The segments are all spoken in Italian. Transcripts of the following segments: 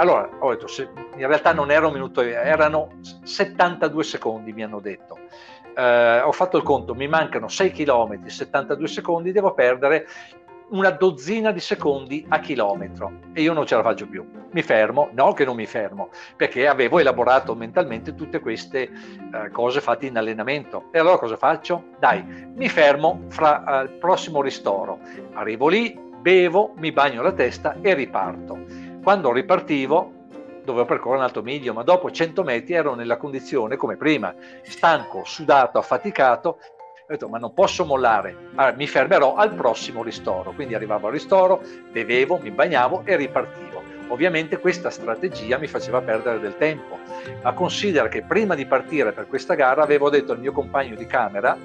allora ho detto, se, in realtà non era un minuto, erano 72 secondi, mi hanno detto. Eh, ho fatto il conto, mi mancano 6 km, 72 secondi, devo perdere una dozzina di secondi a chilometro e io non ce la faccio più. Mi fermo, no che non mi fermo, perché avevo elaborato mentalmente tutte queste eh, cose fatte in allenamento. E allora cosa faccio? Dai, mi fermo fra eh, il prossimo ristoro. Arrivo lì, bevo, mi bagno la testa e riparto. Quando ripartivo dovevo percorrere un altro miglio, ma dopo 100 metri ero nella condizione come prima, stanco, sudato, affaticato ho detto ma non posso mollare, allora, mi fermerò al prossimo ristoro. Quindi arrivavo al ristoro, bevevo, mi bagnavo e ripartivo. Ovviamente questa strategia mi faceva perdere del tempo, ma considera che prima di partire per questa gara avevo detto al mio compagno di camera,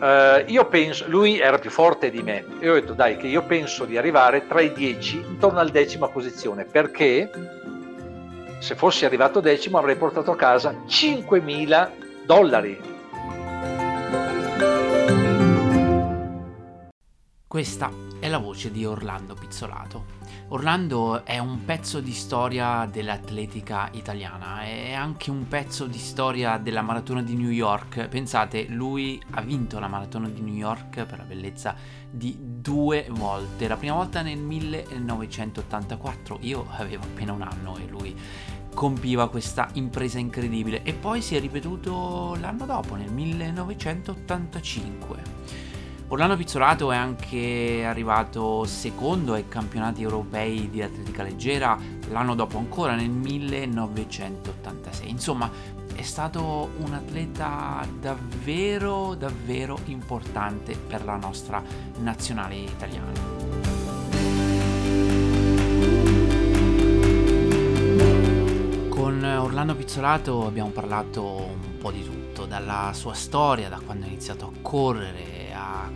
eh, io penso, lui era più forte di me, e ho detto dai che io penso di arrivare tra i dieci, intorno al decima posizione, perché? Se fossi arrivato decimo avrei portato a casa 5.000 dollari. Questa è la voce di Orlando Pizzolato. Orlando è un pezzo di storia dell'atletica italiana, è anche un pezzo di storia della maratona di New York. Pensate, lui ha vinto la maratona di New York per la bellezza di due volte. La prima volta nel 1984, io avevo appena un anno e lui compiva questa impresa incredibile e poi si è ripetuto l'anno dopo, nel 1985. Orlando Pizzolato è anche arrivato secondo ai campionati europei di atletica leggera l'anno dopo ancora, nel 1986. Insomma, è stato un atleta davvero, davvero importante per la nostra nazionale italiana. Con Orlando Pizzolato abbiamo parlato un po' di tutto, dalla sua storia, da quando ha iniziato a correre,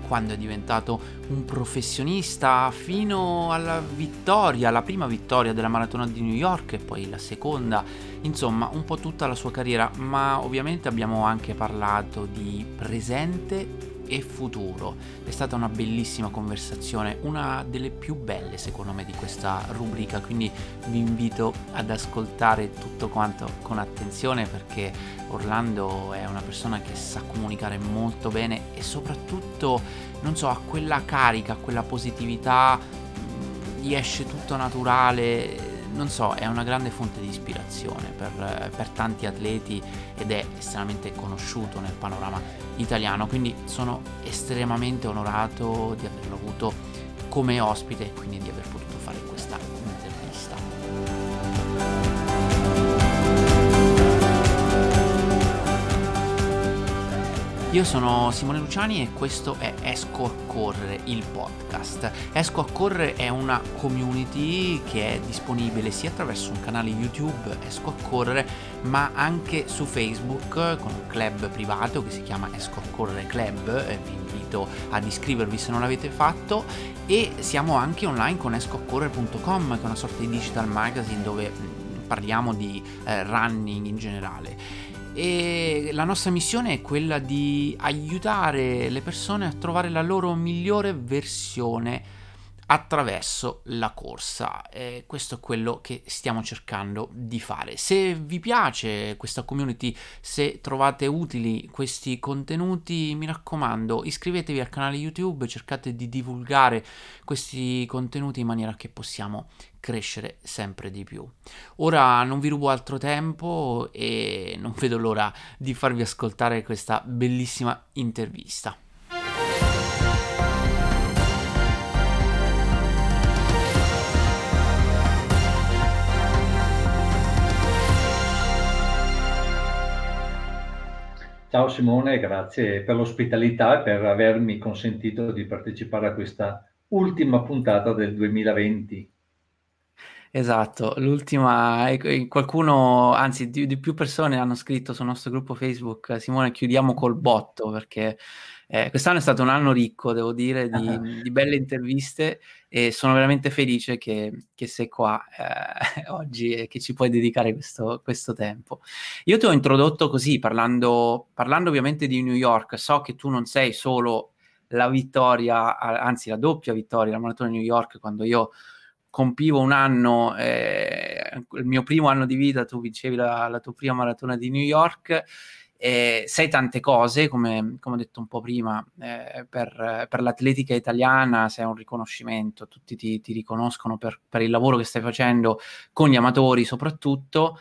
quando è diventato un professionista fino alla vittoria, la prima vittoria della maratona di New York e poi la seconda, insomma un po' tutta la sua carriera, ma ovviamente abbiamo anche parlato di presente e futuro. È stata una bellissima conversazione, una delle più belle secondo me di questa rubrica, quindi vi invito ad ascoltare tutto quanto con attenzione perché Orlando è una persona che sa comunicare molto bene e soprattutto, non so, ha quella carica, quella positività, gli esce tutto naturale, non so, è una grande fonte di ispirazione per, per, tanti atleti ed è estremamente conosciuto nel panorama italiano, quindi sono estremamente onorato di averlo avuto come ospite e quindi di aver potuto fare questa Io sono Simone Luciani e questo è Esco a correre, il podcast. Esco a correre è una community che è disponibile sia attraverso un canale YouTube Esco a correre, ma anche su Facebook con un club privato che si chiama Esco a correre Club. Vi invito ad iscrivervi se non l'avete fatto e siamo anche online con escoaccorrere.com che è una sorta di digital magazine dove mm, parliamo di eh, running in generale e la nostra missione è quella di aiutare le persone a trovare la loro migliore versione attraverso la corsa. E questo è quello che stiamo cercando di fare. Se vi piace questa community, se trovate utili questi contenuti, mi raccomando, iscrivetevi al canale YouTube, cercate di divulgare questi contenuti in maniera che possiamo crescere sempre di più. Ora non vi rubo altro tempo e non vedo l'ora di farvi ascoltare questa bellissima intervista. Ciao Simone, grazie per l'ospitalità e per avermi consentito di partecipare a questa ultima puntata del 2020. Esatto, l'ultima, qualcuno, anzi di, di, più persone hanno scritto sul nostro gruppo Facebook, Simone chiudiamo col botto perché eh, quest'anno è stato un anno ricco, devo dire, di, uh-huh. di belle interviste e sono veramente felice che, che sei qua eh, oggi e che ci puoi dedicare questo, questo, tempo. Io ti ho introdotto così, parlando, parlando ovviamente di New York, so che tu non sei solo la vittoria, anzi la doppia vittoria, la maratona di New York, quando io compivo un anno, eh, il mio primo anno di vita, tu vincevi la, la tua prima maratona di New York eh, sei tante cose, come, come, ho detto un po' prima, eh, per, per, l'atletica italiana sei un riconoscimento, tutti ti, ti riconoscono per, per, il lavoro che stai facendo con gli amatori soprattutto.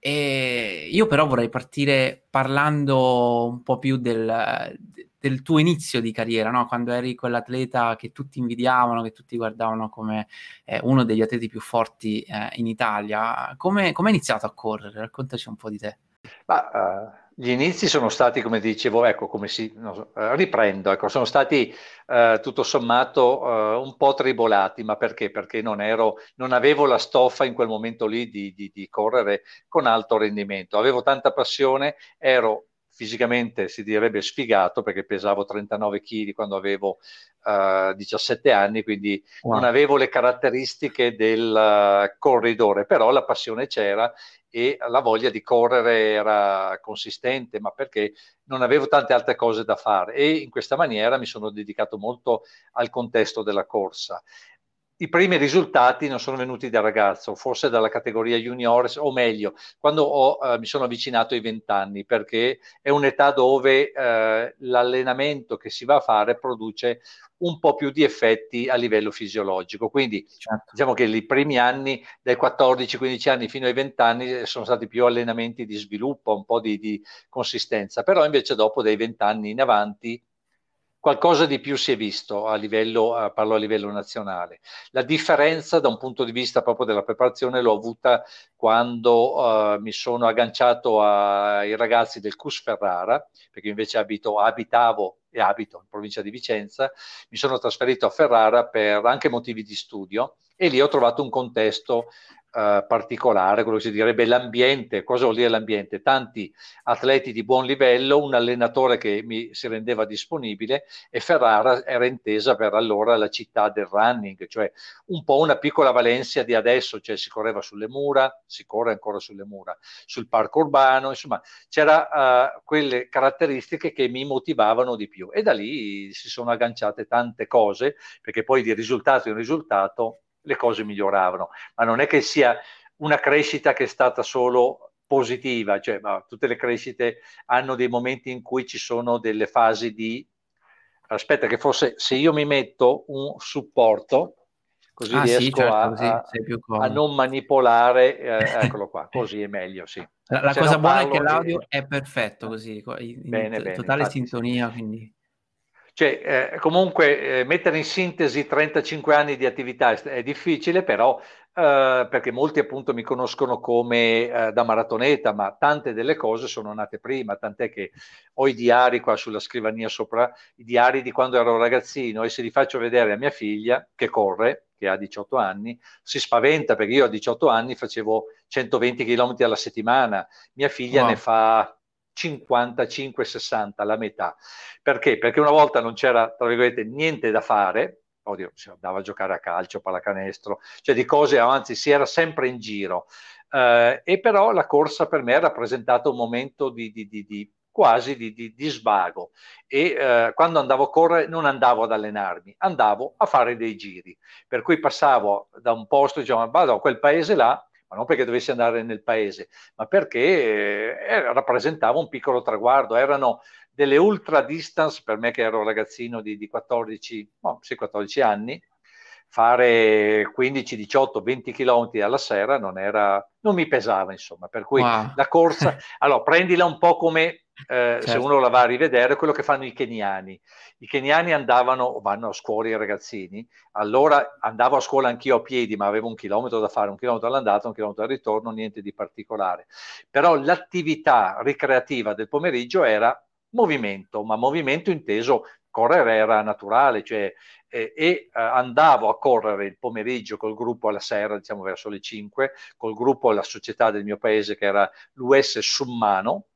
E io però vorrei partire parlando un po' più del, del tuo inizio di carriera, no? quando eri quell'atleta che tutti invidiavano, che tutti guardavano come eh, uno degli atleti più forti eh, in Italia. Come hai iniziato a correre? Raccontaci un po' di te. Ma, uh gli inizi sono stati, come dicevo, ecco, come si, no, eh, riprendo, ecco, sono stati eh, tutto sommato eh, un po' tribolati, ma perché? Perché non, ero, non avevo la stoffa in quel momento lì di, di, di correre con alto rendimento. Avevo tanta passione, ero fisicamente si direbbe sfigato perché pesavo 39 kg quando avevo uh, 17 anni, quindi wow. non avevo le caratteristiche del uh, corridore, però la passione c'era e la voglia di correre era consistente, ma perché non avevo tante altre cose da fare e in questa maniera mi sono dedicato molto al contesto della corsa i primi risultati non sono venuti da ragazzo, forse dalla categoria juniores, o meglio, quando ho, eh, mi sono avvicinato ai vent'anni, perché è un'età dove eh, l'allenamento che si va a fare produce un po' più di effetti a livello fisiologico. Quindi certo. diciamo che i primi anni, dai 14-15 anni fino ai 20 anni, eh, sono stati più allenamenti di sviluppo, un po' di, di consistenza, però invece dopo dai 20 anni in avanti qualcosa di più si è visto a livello, uh, parlo a livello nazionale. La differenza da un punto di vista proprio della preparazione l'ho avuta quando uh, mi sono agganciato ai ragazzi del CUS Ferrara, perché invece abito, abitavo e abito in provincia di Vicenza, mi sono trasferito a Ferrara per anche motivi di studio e lì ho trovato un contesto Uh, particolare, quello che si direbbe l'ambiente. Cosa vuol dire l'ambiente? Tanti atleti di buon livello, un allenatore che mi si rendeva disponibile e Ferrara era intesa per allora la città del running, cioè un po' una piccola Valencia di adesso, cioè si correva sulle mura, si corre ancora sulle mura, sul parco urbano, insomma c'era uh, quelle caratteristiche che mi motivavano di più e da lì si sono agganciate tante cose, perché poi di risultato in risultato le cose miglioravano, ma non è che sia una crescita che è stata solo positiva, cioè tutte le crescite hanno dei momenti in cui ci sono delle fasi di aspetta che forse se io mi metto un supporto così ah, riesco sì, certo, a, così a, non manipolare eh, eccolo qua così è meglio sì. la, la cosa buona è che l'audio che... è perfetto così in bene, t- bene, totale infatti, sintonia quindi cioè, eh, comunque eh, mettere in sintesi 35 anni di attività è, è difficile, però eh, perché molti appunto mi conoscono come eh, da maratoneta, ma tante delle cose sono nate prima, tant'è che ho i diari qua sulla scrivania sopra, i diari di quando ero ragazzino e se li faccio vedere a mia figlia che corre, che ha 18 anni, si spaventa perché io a 18 anni facevo 120 km alla settimana, mia figlia wow. ne fa 55-60, la metà. Perché? Perché una volta non c'era, tra virgolette, niente da fare, oddio, si andava a giocare a calcio, pallacanestro, cioè di cose, anzi si era sempre in giro. Eh, e però la corsa per me ha rappresentato un momento di, di, di, di quasi di, svago e eh, quando andavo a correre non andavo ad allenarmi, andavo a fare dei giri, per cui passavo da un posto, diciamo, vado a quel paese là ma non perché dovessi andare nel paese, ma perché eh, rappresentava un piccolo traguardo, erano delle ultra distance per me che ero ragazzino di, di 14, no, sì, 14 anni, fare 15, 18, 20 km alla sera non, era, non mi pesava, insomma, per cui wow. la corsa, allora prendila un po' come certo. se uno la va a rivedere, quello che fanno i keniani. I keniani andavano, vanno a scuola i ragazzini, allora andavo a scuola anch'io a piedi, ma avevo un chilometro da fare, un chilometro all'andata, un chilometro al ritorno, niente di particolare. Però l'attività ricreativa del pomeriggio era movimento, ma movimento inteso correre era naturale, cioè, eh, e eh, andavo a correre il pomeriggio col gruppo alla sera, diciamo verso le 5, col gruppo alla società del mio paese che era l'US Summano,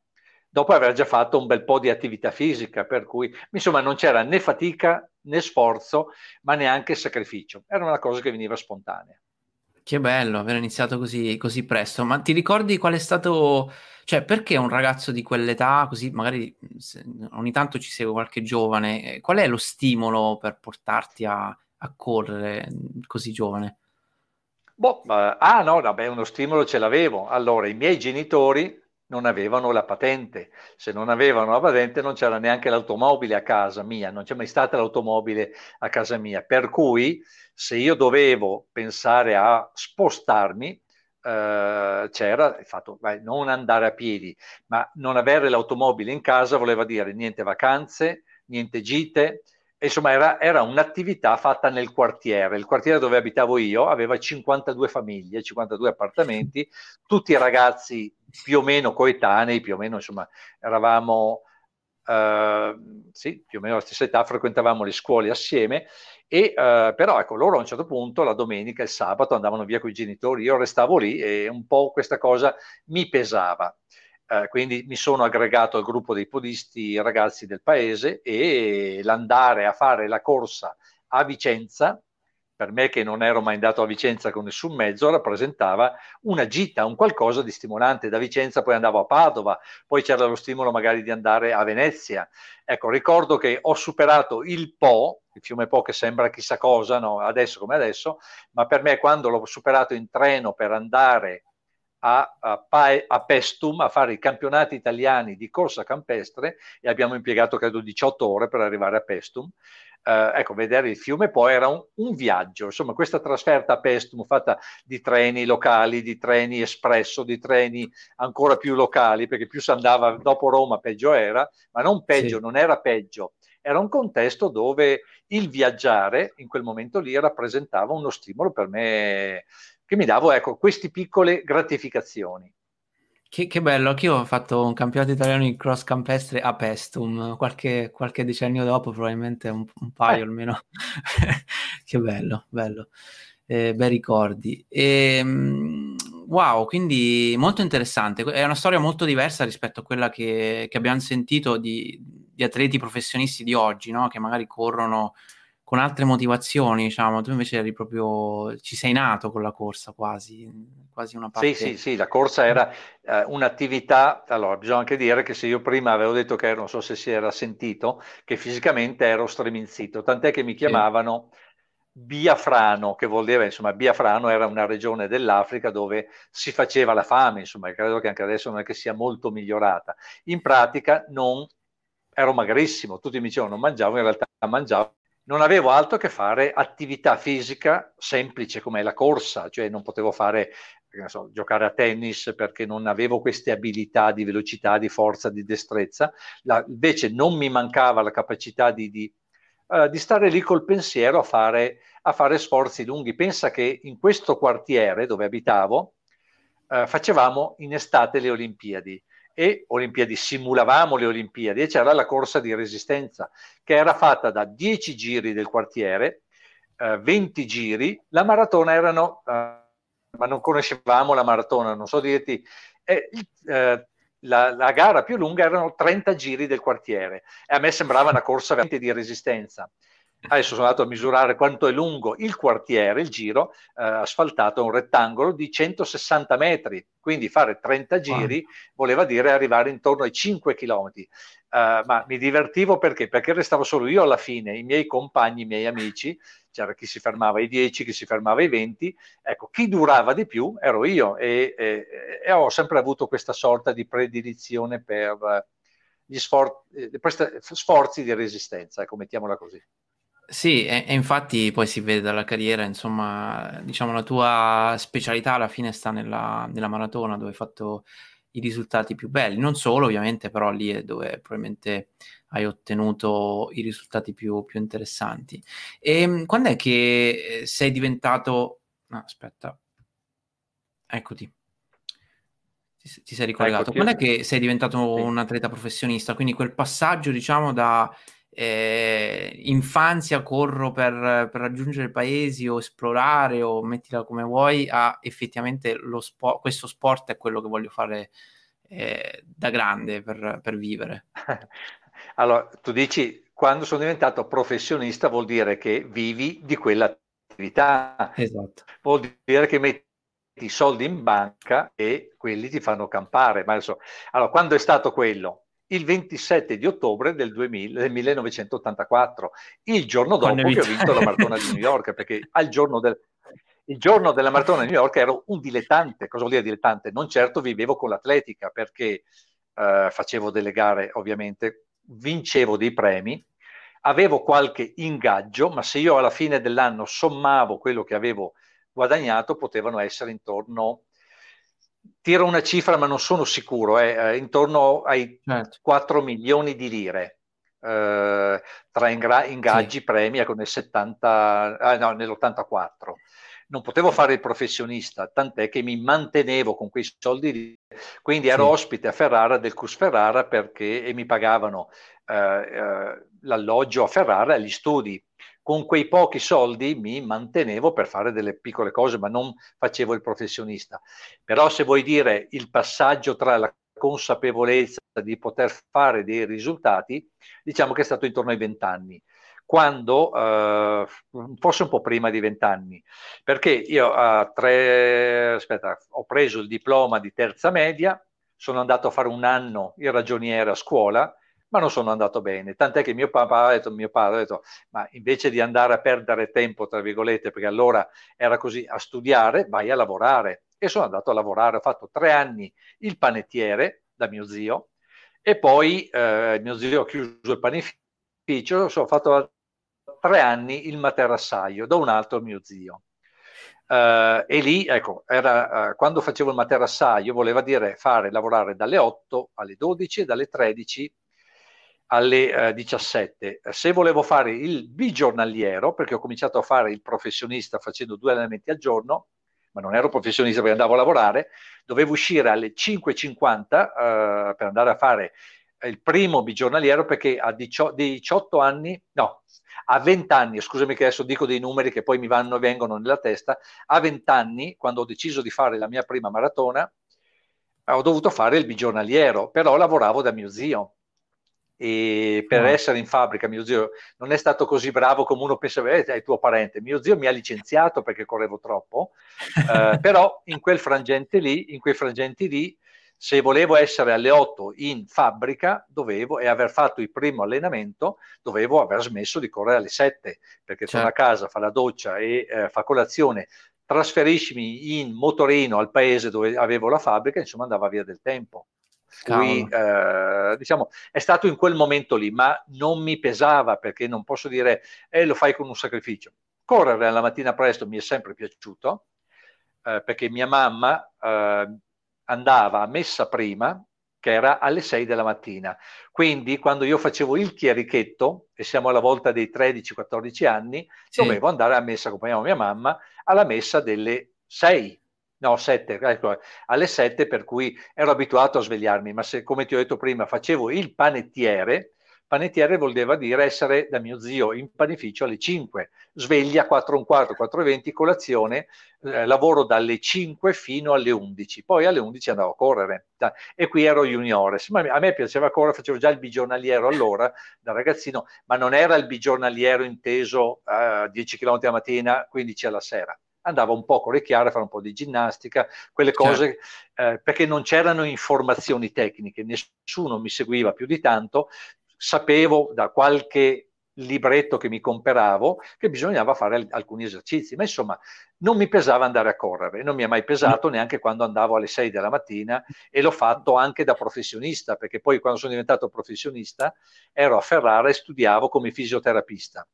dopo aver già fatto un bel po' di attività fisica, per cui insomma non c'era né fatica né sforzo, ma neanche sacrificio, era una cosa che veniva spontanea. Che bello aver iniziato così, così presto, ma ti ricordi qual è stato, cioè perché un ragazzo di quell'età, così magari ogni tanto ci segue qualche giovane, qual è lo stimolo per portarti a, a correre così giovane? Boh, ah no, vabbè, uno stimolo ce l'avevo. Allora, i miei genitori non avevano la patente. Se non avevano la patente non c'era neanche l'automobile a casa mia, non c'è mai stata l'automobile a casa mia. Per cui se io dovevo pensare a spostarmi, eh, c'era il fatto, beh, non andare a piedi, ma non avere l'automobile in casa voleva dire niente vacanze, niente gite, insomma era, era, un'attività fatta nel quartiere. Il quartiere dove abitavo io aveva 52 famiglie, 52 appartamenti, tutti ragazzi più o meno coetanei, più o meno insomma eravamo eh, sì, più o meno alla stessa età, frequentavamo le scuole assieme e eh, però ecco loro a un certo punto la domenica e il sabato andavano via con i genitori, io restavo lì e un po' questa cosa mi pesava. Eh, quindi mi sono aggregato al gruppo dei podisti ragazzi del paese e l'andare a fare la corsa a Vicenza, per me che non ero mai andato a Vicenza con nessun mezzo, rappresentava una gita, un qualcosa di stimolante. Da Vicenza poi andavo a Padova, poi c'era lo stimolo magari di andare a Venezia. Ecco, ricordo che ho superato il Po, il fiume Po che sembra chissà cosa, no? adesso come adesso, ma per me quando l'ho superato in treno per andare a, a, a, Pestum a fare i campionati italiani di corsa campestre e abbiamo impiegato credo 18 ore per arrivare a Pestum. Eh, ecco, vedere il fiume poi era un, un, viaggio, insomma questa trasferta a Pestum fatta di treni locali, di treni espresso, di treni ancora più locali, perché più si andava dopo Roma peggio era, ma non peggio, sì. non era peggio, era un contesto dove il viaggiare in quel momento lì rappresentava uno stimolo per me che mi davo ecco, queste piccole gratificazioni. Che, che, bello, anch'io ho fatto un campionato italiano di cross campestre a Pestum, qualche, qualche decennio dopo, probabilmente un, un paio eh. almeno. che bello, bello. Eh, bei ricordi. E, ehm, wow, quindi molto interessante. È una storia molto diversa rispetto a quella che, che abbiamo sentito di, di, atleti professionisti di oggi, no? che magari corrono con altre motivazioni, diciamo, tu invece eri proprio, ci sei nato con la corsa quasi, quasi una parte... Sì, sì, sì, la corsa era eh, un'attività, allora bisogna anche dire che se io prima avevo detto che ero, non so se si era sentito, che fisicamente ero streminzito, tant'è che mi chiamavano sì. Biafrano, che vuol dire, insomma, Biafrano era una regione dell'Africa dove si faceva la fame, insomma, credo che anche adesso non è che sia molto migliorata. In pratica non ero magrissimo, tutti mi dicevano non mangiavo, in realtà mangiavo non avevo altro che fare attività fisica semplice come la corsa, cioè non potevo fare, so, giocare a tennis perché non avevo queste abilità di velocità, di forza, di destrezza, la, invece non mi mancava la capacità di, di, uh, di stare lì col pensiero a fare, a fare, sforzi lunghi. Pensa che in questo quartiere dove abitavo uh, facevamo in estate le Olimpiadi e Olimpiadi, simulavamo le Olimpiadi e c'era la corsa di resistenza che era fatta da 10 giri del quartiere, eh, 20 giri, la maratona erano, eh, ma non conoscevamo la maratona, non so dirti, eh, la, la, gara più lunga erano 30 giri del quartiere e a me sembrava una corsa veramente di resistenza. Adesso sono andato a misurare quanto è lungo il quartiere, il giro eh, asfaltato è un rettangolo di 160 metri, quindi fare 30 giri wow. voleva dire arrivare intorno ai 5 km. Uh, ma mi divertivo perché? Perché restavo solo io alla fine, i miei compagni, i miei amici, c'era chi si fermava ai 10, chi si fermava ai 20, ecco, chi durava di più ero io e, e, e ho sempre avuto questa sorta di predilizione per gli sfor- eh, sforzi di resistenza, ecco, mettiamola così. Sì, e, e, infatti poi si vede dalla carriera, insomma, diciamo la tua specialità alla fine sta nella, nella maratona dove hai fatto i risultati più belli, non solo ovviamente, però lì è dove probabilmente hai ottenuto i risultati più, più interessanti. E ehm, quando è che eh, sei diventato... No, aspetta, eccoti. Ti, ti sei ricollegato. Quando è che sei diventato sì. un atleta professionista? Quindi quel passaggio, diciamo, da eh, infanzia corro per, per, raggiungere paesi o esplorare o mettila come vuoi, a effettivamente spo- questo sport è quello che voglio fare eh, da grande per, per vivere. Allora, tu dici, quando sono diventato professionista vuol dire che vivi di quell'attività. Esatto. Vuol dire che metti i soldi in banca e quelli ti fanno campare. Ma adesso, allora, quando è stato quello? Il 27 di ottobre del, 2000, del 1984, il giorno dopo che ho vinto la maratona di New York, perché al giorno del, il giorno della maratona di New York ero un dilettante, cosa vuol dire dilettante? Non certo vivevo con l'atletica perché eh, facevo delle gare ovviamente, vincevo dei premi, avevo qualche ingaggio, ma se io alla fine dell'anno sommavo quello che avevo guadagnato, potevano essere intorno, tiro una cifra ma non sono sicuro, eh, eh intorno ai certo. 4 milioni di lire. Eh, tra ingra- ingaggi, sì. premi, ecco, nel 70, ah, no, nell'84 non potevo fare il professionista, tant'è che mi mantenevo con quei soldi lì, quindi ero sì. ospite a Ferrara del Cus Ferrara perché e mi pagavano eh, eh, l'alloggio a Ferrara e gli studi. Con quei pochi soldi mi mantenevo per fare delle piccole cose, ma non facevo il professionista. Però se vuoi dire il passaggio tra la consapevolezza di poter fare dei risultati, diciamo che è stato intorno ai vent'anni quando, eh, forse un po' prima di vent'anni, perché io a tre, aspetta, ho preso il diploma di terza media, sono andato a fare un anno il ragioniere a scuola, ma non sono andato bene, tant'è che mio papà ha detto, mio padre ha detto, ma invece di andare a perdere tempo, tra virgolette, perché allora era così, a studiare, vai a lavorare. E sono andato a lavorare, ho fatto tre anni il panettiere da mio zio, e poi eh, mio zio ha chiuso il panificio, ho fatto tre anni il materassaio da un altro mio zio. Uh, e lì, ecco, era, uh, quando facevo il materassaio voleva dire fare lavorare dalle 8 alle 12 e dalle 13 alle uh, 17. Se volevo fare il bigiornaliero, perché ho cominciato a fare il professionista facendo due allenamenti al giorno, ma non ero professionista perché andavo a lavorare, dovevo uscire alle 5.50 per andare a fare il primo bigiornaliero perché a 18 anni, no, a 20 anni, scusami che adesso dico dei numeri che poi mi vanno e vengono nella testa, a 20 anni, quando ho deciso di fare la mia prima maratona, ho dovuto fare il bigiornaliero, però lavoravo da mio zio. E per no. essere in fabbrica, mio zio non è stato così bravo come uno pensa, eh, è tuo parente. Mio zio mi ha licenziato perché correvo troppo, eh, però in quel frangente lì, in quei frangenti lì, se volevo essere alle 8 in fabbrica dovevo, e aver fatto il primo allenamento, dovevo aver smesso di correre alle 7, perché certo. torno a casa, fa la doccia e eh, fa colazione, trasferiscimi in motorino al paese dove avevo la fabbrica, insomma andava via del tempo. Qui, eh, diciamo, è stato in quel momento lì, ma non mi pesava perché non posso dire, eh, lo fai con un sacrificio. Correre la mattina presto mi è sempre piaciuto, eh, perché mia mamma eh, andava a messa prima, che era alle 6 della mattina. Quindi quando io facevo il chierichetto, e siamo alla volta dei 13-14 anni, sì. dovevo andare a messa, accompagnavo mia mamma, alla messa delle 6, no 7, ecco, alle 7 per cui ero abituato a svegliarmi, ma se come ti ho detto prima facevo il panettiere, Panettiere voleva dire essere da mio zio in panificio alle 5, sveglia 4 un quarto, 4 e 20, colazione, eh, lavoro dalle 5 fino alle 11, poi alle 11 andavo a correre. E qui ero juniores, ma a me piaceva correre, facevo già il bigiornaliero allora da ragazzino, ma non era il bigiornaliero inteso a uh, 10 km la mattina, 15 alla sera andavo un po' con le chiare a fare un po' di ginnastica, quelle certo. cose, eh, perché non c'erano informazioni tecniche, nessuno mi seguiva più di tanto, sapevo da qualche libretto che mi compravo che bisognava fare alcuni esercizi, ma insomma non mi pesava andare a correre, non mi è mai pesato neanche quando andavo alle 6 della mattina e l'ho fatto anche da professionista, perché poi quando sono diventato professionista ero a Ferrara e studiavo come fisioterapista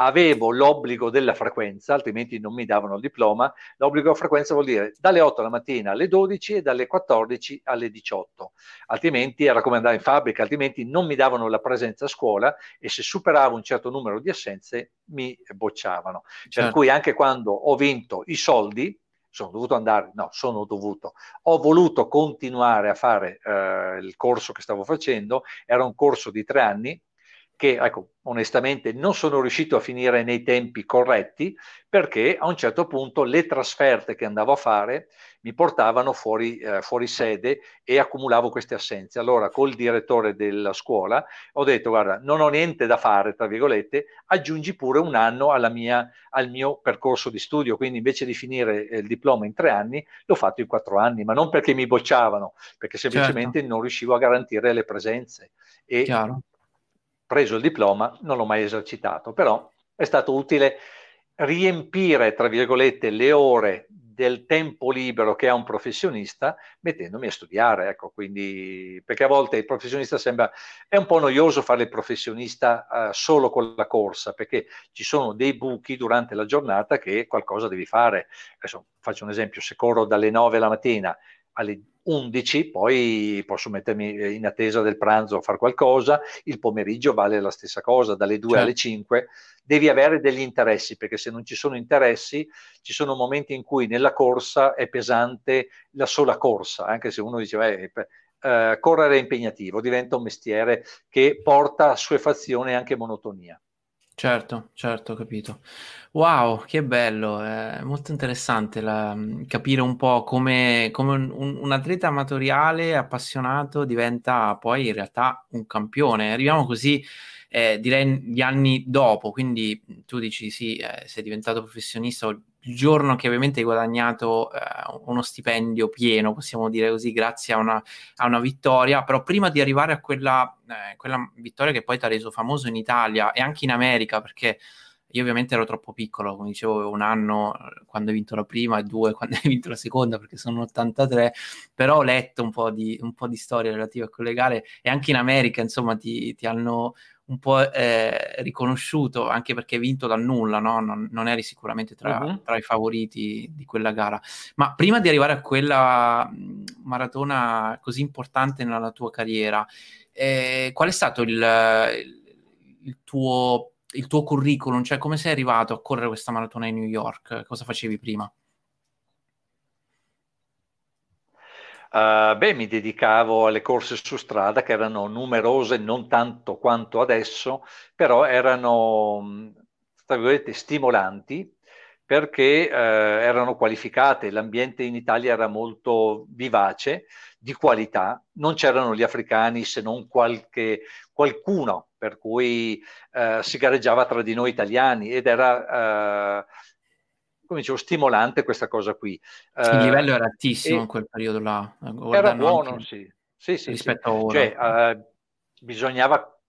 avevo l'obbligo della frequenza, altrimenti non mi davano il diploma. L'obbligo della frequenza vuol dire dalle 8 alla mattina alle 12 e dalle 14 alle 18. Altrimenti era come andare in fabbrica, altrimenti non mi davano la presenza a scuola e se superavo un certo numero di assenze mi bocciavano. Certo. Per cui anche quando ho vinto i soldi, sono dovuto andare, no, sono dovuto, ho voluto continuare a fare eh, il corso che stavo facendo, era un corso di tre anni, che ecco, onestamente non sono riuscito a finire nei tempi corretti perché a un certo punto le trasferte che andavo a fare mi portavano fuori, eh, fuori sede e accumulavo queste assenze. Allora col direttore della scuola ho detto guarda non ho niente da fare, tra virgolette, aggiungi pure un anno mia, al mio percorso di studio, quindi invece di finire il diploma in tre anni l'ho fatto in quattro anni, ma non perché mi bocciavano, perché semplicemente certo. non riuscivo a garantire le presenze. E Chiaro preso il diploma, non l'ho mai esercitato, però è stato utile riempire, tra virgolette, le ore del tempo libero che ha un professionista mettendomi a studiare, ecco, quindi perché a volte il professionista sembra è un po' noioso fare il professionista uh, solo con la corsa, perché ci sono dei buchi durante la giornata che qualcosa devi fare. Adesso faccio un esempio, se corro dalle 9 la mattina alle 11, poi posso mettermi in attesa del pranzo a fare qualcosa, il pomeriggio vale la stessa cosa, dalle 2 certo. alle 5, devi avere degli interessi, perché se non ci sono interessi, ci sono momenti in cui nella corsa è pesante la sola corsa, anche se uno dice, eh, eh, correre è impegnativo, diventa un mestiere che porta assuefazione e anche monotonia. Certo, certo, ho capito. Wow, che bello, è molto interessante la, capire un po' come, come un, un, atleta amatoriale appassionato diventa poi in realtà un campione. Arriviamo così, eh, direi, gli anni dopo, quindi tu dici sì, eh, sei diventato professionista il giorno che ovviamente hai guadagnato eh, uno stipendio pieno, possiamo dire così, grazie a una, a una vittoria, però prima di arrivare a quella, eh, quella vittoria che poi ti ha reso famoso in Italia e anche in America, perché io ovviamente ero troppo piccolo, come dicevo, un anno eh, quando hai vinto la prima e due quando hai vinto la seconda, perché sono 83, però ho letto un po' di, un po di storie relative a quelle gare e anche in America, insomma, ti, ti hanno un po' eh, riconosciuto anche perché vinto dal nulla, no? non, non, eri sicuramente tra, uh-huh. tra, i favoriti di quella gara. Ma prima di arrivare a quella maratona così importante nella tua carriera, eh, qual è stato il, il, il, tuo, il tuo curriculum? Cioè, come sei arrivato a correre questa maratona in New York? Cosa facevi prima? Uh, beh, mi dedicavo alle corse su strada che erano numerose, non tanto quanto adesso, però erano, tra virgolette, stimolanti perché uh, erano qualificate, l'ambiente in Italia era molto vivace, di qualità, non c'erano gli africani se non qualche, qualcuno, per cui uh, si gareggiava tra di noi italiani ed era come dicevo, stimolante questa cosa qui. Il uh, livello era altissimo in quel periodo là. Era buono, sì. Sì, sì, rispetto sì. a ora. Cioè, uh, bisognava,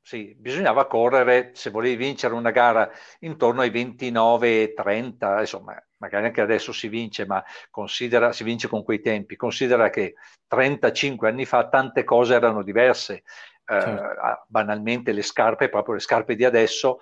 sì, bisognava correre, se volevi vincere una gara, intorno ai 29-30, insomma, magari anche adesso si vince, ma considera, si vince con quei tempi. Considera che 35 anni fa tante cose erano diverse. Certo. Uh, banalmente le scarpe, proprio le scarpe di adesso,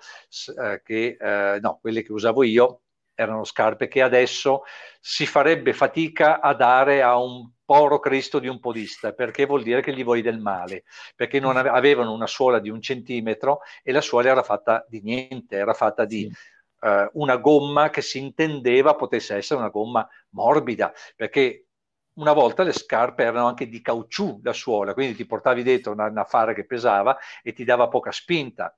uh, che, no, quelle che usavo io, erano scarpe che adesso si farebbe fatica a dare a un poro Cristo di un podista, perché vuol dire che gli vuoi del male, perché non ave- avevano una suola di un centimetro e la suola era fatta di niente, era fatta di sì. uh, una gomma che si intendeva potesse essere una gomma morbida, perché una volta le scarpe erano anche di caucciù la suola, quindi ti portavi dentro un affare che pesava e ti dava poca spinta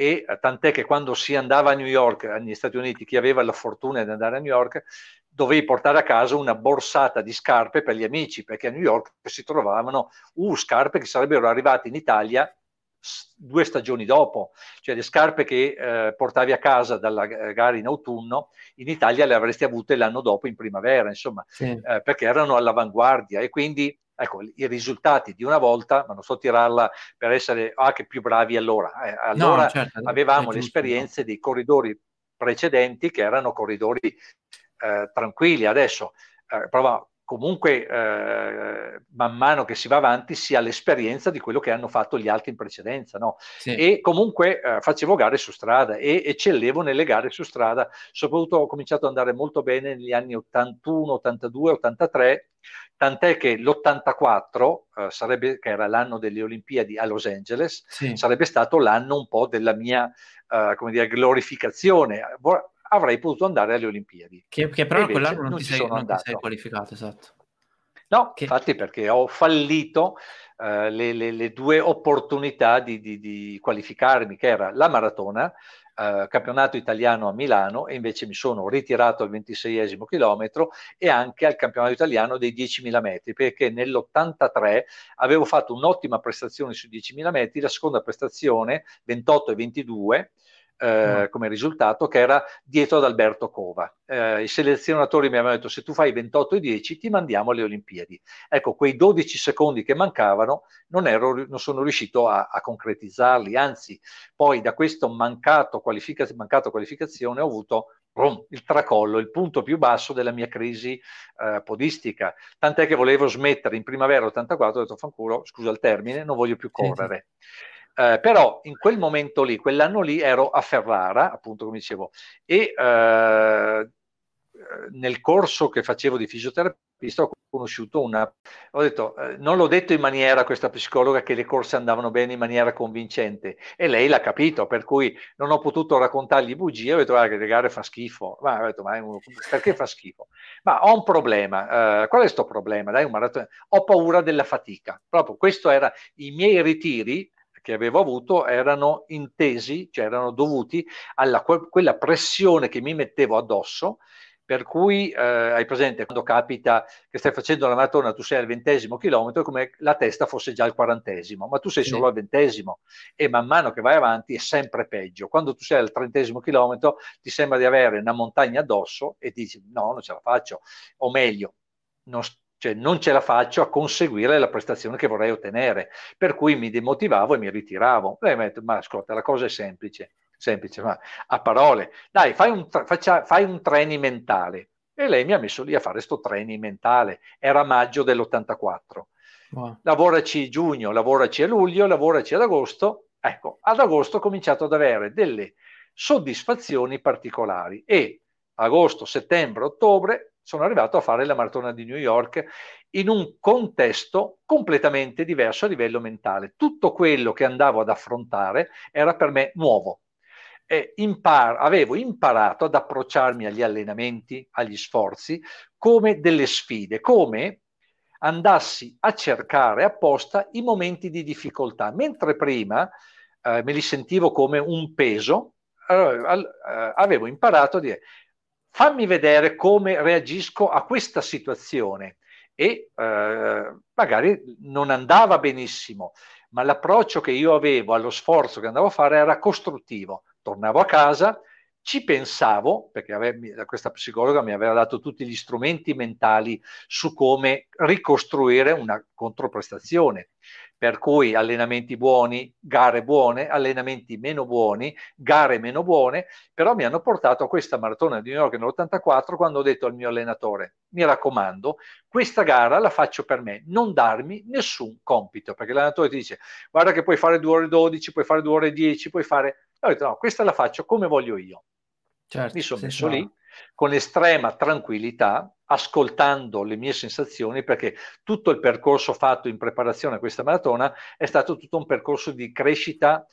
e eh, tant'è che quando si andava a New York, negli Stati Uniti, chi aveva la fortuna di andare a New York, dovevi portare a casa una borsata di scarpe per gli amici, perché a New York si trovavano uh, scarpe che sarebbero arrivate in Italia due stagioni dopo, cioè le scarpe che eh, portavi a casa dalla gara in autunno, in Italia le avresti avute l'anno dopo in primavera, insomma, sì. eh, perché erano all'avanguardia e quindi ecco, i risultati di una volta, ma non so tirarla per essere ah, che più bravi allora. Eh, allora no, certo, avevamo le esperienze dei corridori precedenti che erano corridori eh, tranquilli. Adesso eh, prova, comunque eh, man mano che si va avanti si ha l'esperienza di quello che hanno fatto gli altri in precedenza. No? Sì. E comunque eh, facevo gare su strada e eccellevo nelle gare su strada, soprattutto ho cominciato ad andare molto bene negli anni 81, 82, 83 tant'è che l'84, eh, sarebbe, che era l'anno delle Olimpiadi a Los Angeles, sì. sarebbe stato l'anno un po' della mia eh, come dire, glorificazione. Avrei potuto andare alle Olimpiadi. Che, che però quell'anno non, non, ti, sei, non ti sei qualificato, esatto. No, che... infatti perché ho fallito uh, le, le, le, due opportunità di, di, di, qualificarmi, che era la maratona eh, campionato italiano a Milano e invece mi sono ritirato al 26esimo chilometro e anche al campionato italiano dei 10.000 metri perché nell'83 avevo fatto un'ottima prestazione su 10.000 metri, la seconda prestazione 28 e 22 eh, mm. come risultato che era dietro ad Alberto Cova. Eh, I selezionatori mi avevano detto se tu fai 28 e 10 ti mandiamo alle Olimpiadi. Ecco, quei 12 secondi che mancavano non, ero, non sono riuscito a, a, concretizzarli, anzi poi da questo mancato, qualifica, qualificazione ho avuto il tracollo, il punto più basso della mia crisi eh, podistica. Tant'è che volevo smettere in primavera 84, ho detto fanculo, scusa il termine, non voglio più correre. Sì, sì. Eh, però in quel momento lì, quell'anno lì, ero a Ferrara, appunto come dicevo, e eh, nel corso che facevo di fisioterapista ho conosciuto una, ho detto, eh, non l'ho detto in maniera questa psicologa che le corse andavano bene in maniera convincente e lei l'ha capito, per cui non ho potuto raccontargli bugie, ho detto guarda che le gare fa schifo, ma ho detto ma un, perché fa schifo? Ma ho un problema, eh, qual è questo problema? Dai, un maratone, ho paura della fatica, proprio questo era i miei ritiri che avevo avuto erano intesi, cioè erano dovuti a quella pressione che mi mettevo addosso per cui eh, hai presente quando capita che stai facendo la maratona, tu sei al ventesimo chilometro, come la testa fosse già al quarantesimo, ma tu sei solo al ventesimo e man mano che vai avanti è sempre peggio. Quando tu sei al trentesimo chilometro ti sembra di avere una montagna addosso e dici no, non ce la faccio, o meglio, non, cioè non ce la faccio a conseguire la prestazione che vorrei ottenere, per cui mi demotivavo e mi ritiravo. Beh, ma ascolta, la cosa è semplice semplice, ma a parole. Dai, fai un, faccia, fai un training mentale. E lei mi ha messo lì a fare questo training mentale. Era maggio dell'84. Wow. Lavoraci giugno, lavoraci a luglio, lavoraci ad agosto. Ecco, ad agosto ho cominciato ad avere delle soddisfazioni particolari e agosto, settembre, ottobre sono arrivato a fare la maratona di New York in un contesto completamente diverso a livello mentale. Tutto quello che andavo ad affrontare era per me nuovo eh, impar- avevo imparato ad approcciarmi agli allenamenti, agli sforzi, come delle sfide, come andassi a cercare apposta i momenti di difficoltà, mentre prima eh, me li sentivo come un peso, eh, avevo imparato a dire fammi vedere come reagisco a questa situazione e eh, magari non andava benissimo, ma l'approccio che io avevo allo sforzo che andavo a fare era costruttivo tornavo a casa, ci pensavo, perché ave- questa psicologa mi aveva dato tutti gli strumenti mentali su come ricostruire una controprestazione. Per cui allenamenti buoni, gare buone, allenamenti meno buoni, gare meno buone, però mi hanno portato a questa maratona di New York nell'84 quando ho detto al mio allenatore, mi raccomando, questa gara la faccio per me, non darmi nessun compito, perché l'allenatore ti dice, guarda che puoi fare 2 ore 12, puoi fare 2 ore 10, puoi fare ho detto no, questa la faccio come voglio io. Certo, Mi sono messo lì con estrema tranquillità, ascoltando le mie sensazioni, perché tutto il percorso fatto in preparazione a questa maratona è stato tutto un percorso di crescita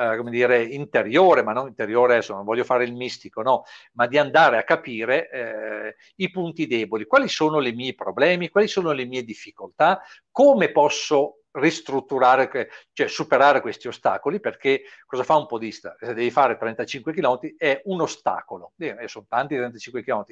eh, come dire, interiore, ma non interiore adesso, non voglio fare il mistico, no, ma di andare a capire eh, i punti deboli, quali sono i miei problemi, quali sono le mie difficoltà, come posso ristrutturare, cioè superare questi ostacoli, perché cosa fa un podista? Se devi fare 35 km è un ostacolo, eh, sono tanti 35 km,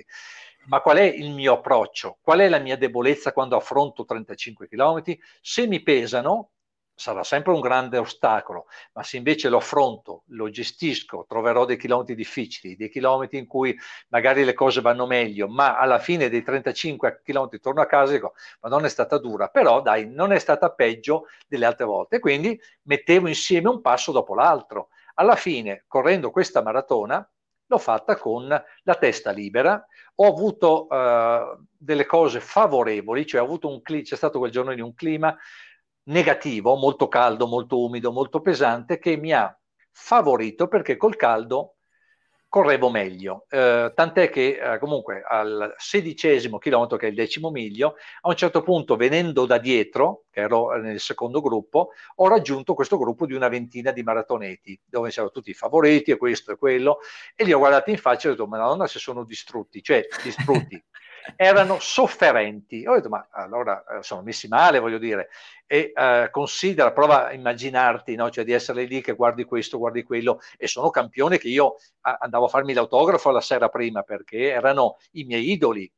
ma qual è il mio approccio? Qual è la mia debolezza quando affronto 35 km? Se mi pesano, sarà sempre un grande ostacolo, ma se invece lo affronto, lo gestisco, troverò dei chilometri difficili, dei chilometri in cui magari le cose vanno meglio, ma alla fine dei 35 chilometri torno a casa e dico, ma non è stata dura, però dai, non è stata peggio delle altre volte. Quindi mettevo insieme un passo dopo l'altro. Alla fine, correndo questa maratona, l'ho fatta con la testa libera, ho avuto uh, delle cose favorevoli, cioè ho avuto un clima, c'è stato quel giorno di un clima negativo, molto caldo, molto umido, molto pesante, che mi ha favorito perché col caldo correvo meglio. Eh, tant'è che eh, comunque al sedicesimo chilometro, che è il decimo miglio, a un certo punto venendo da dietro, che ero nel secondo gruppo, ho raggiunto questo gruppo di una ventina di maratoneti, dove c'erano tutti i favoriti e questo e quello, e li ho guardati in faccia e ho detto, madonna se sono distrutti, cioè distrutti. erano sofferenti. Ho detto, ma allora eh, sono messi male, voglio dire. E eh, considera, prova a immaginarti, no? cioè di essere lì che guardi questo, guardi quello, e sono campione che io andavo a farmi l'autografo la sera prima perché erano i miei idoli.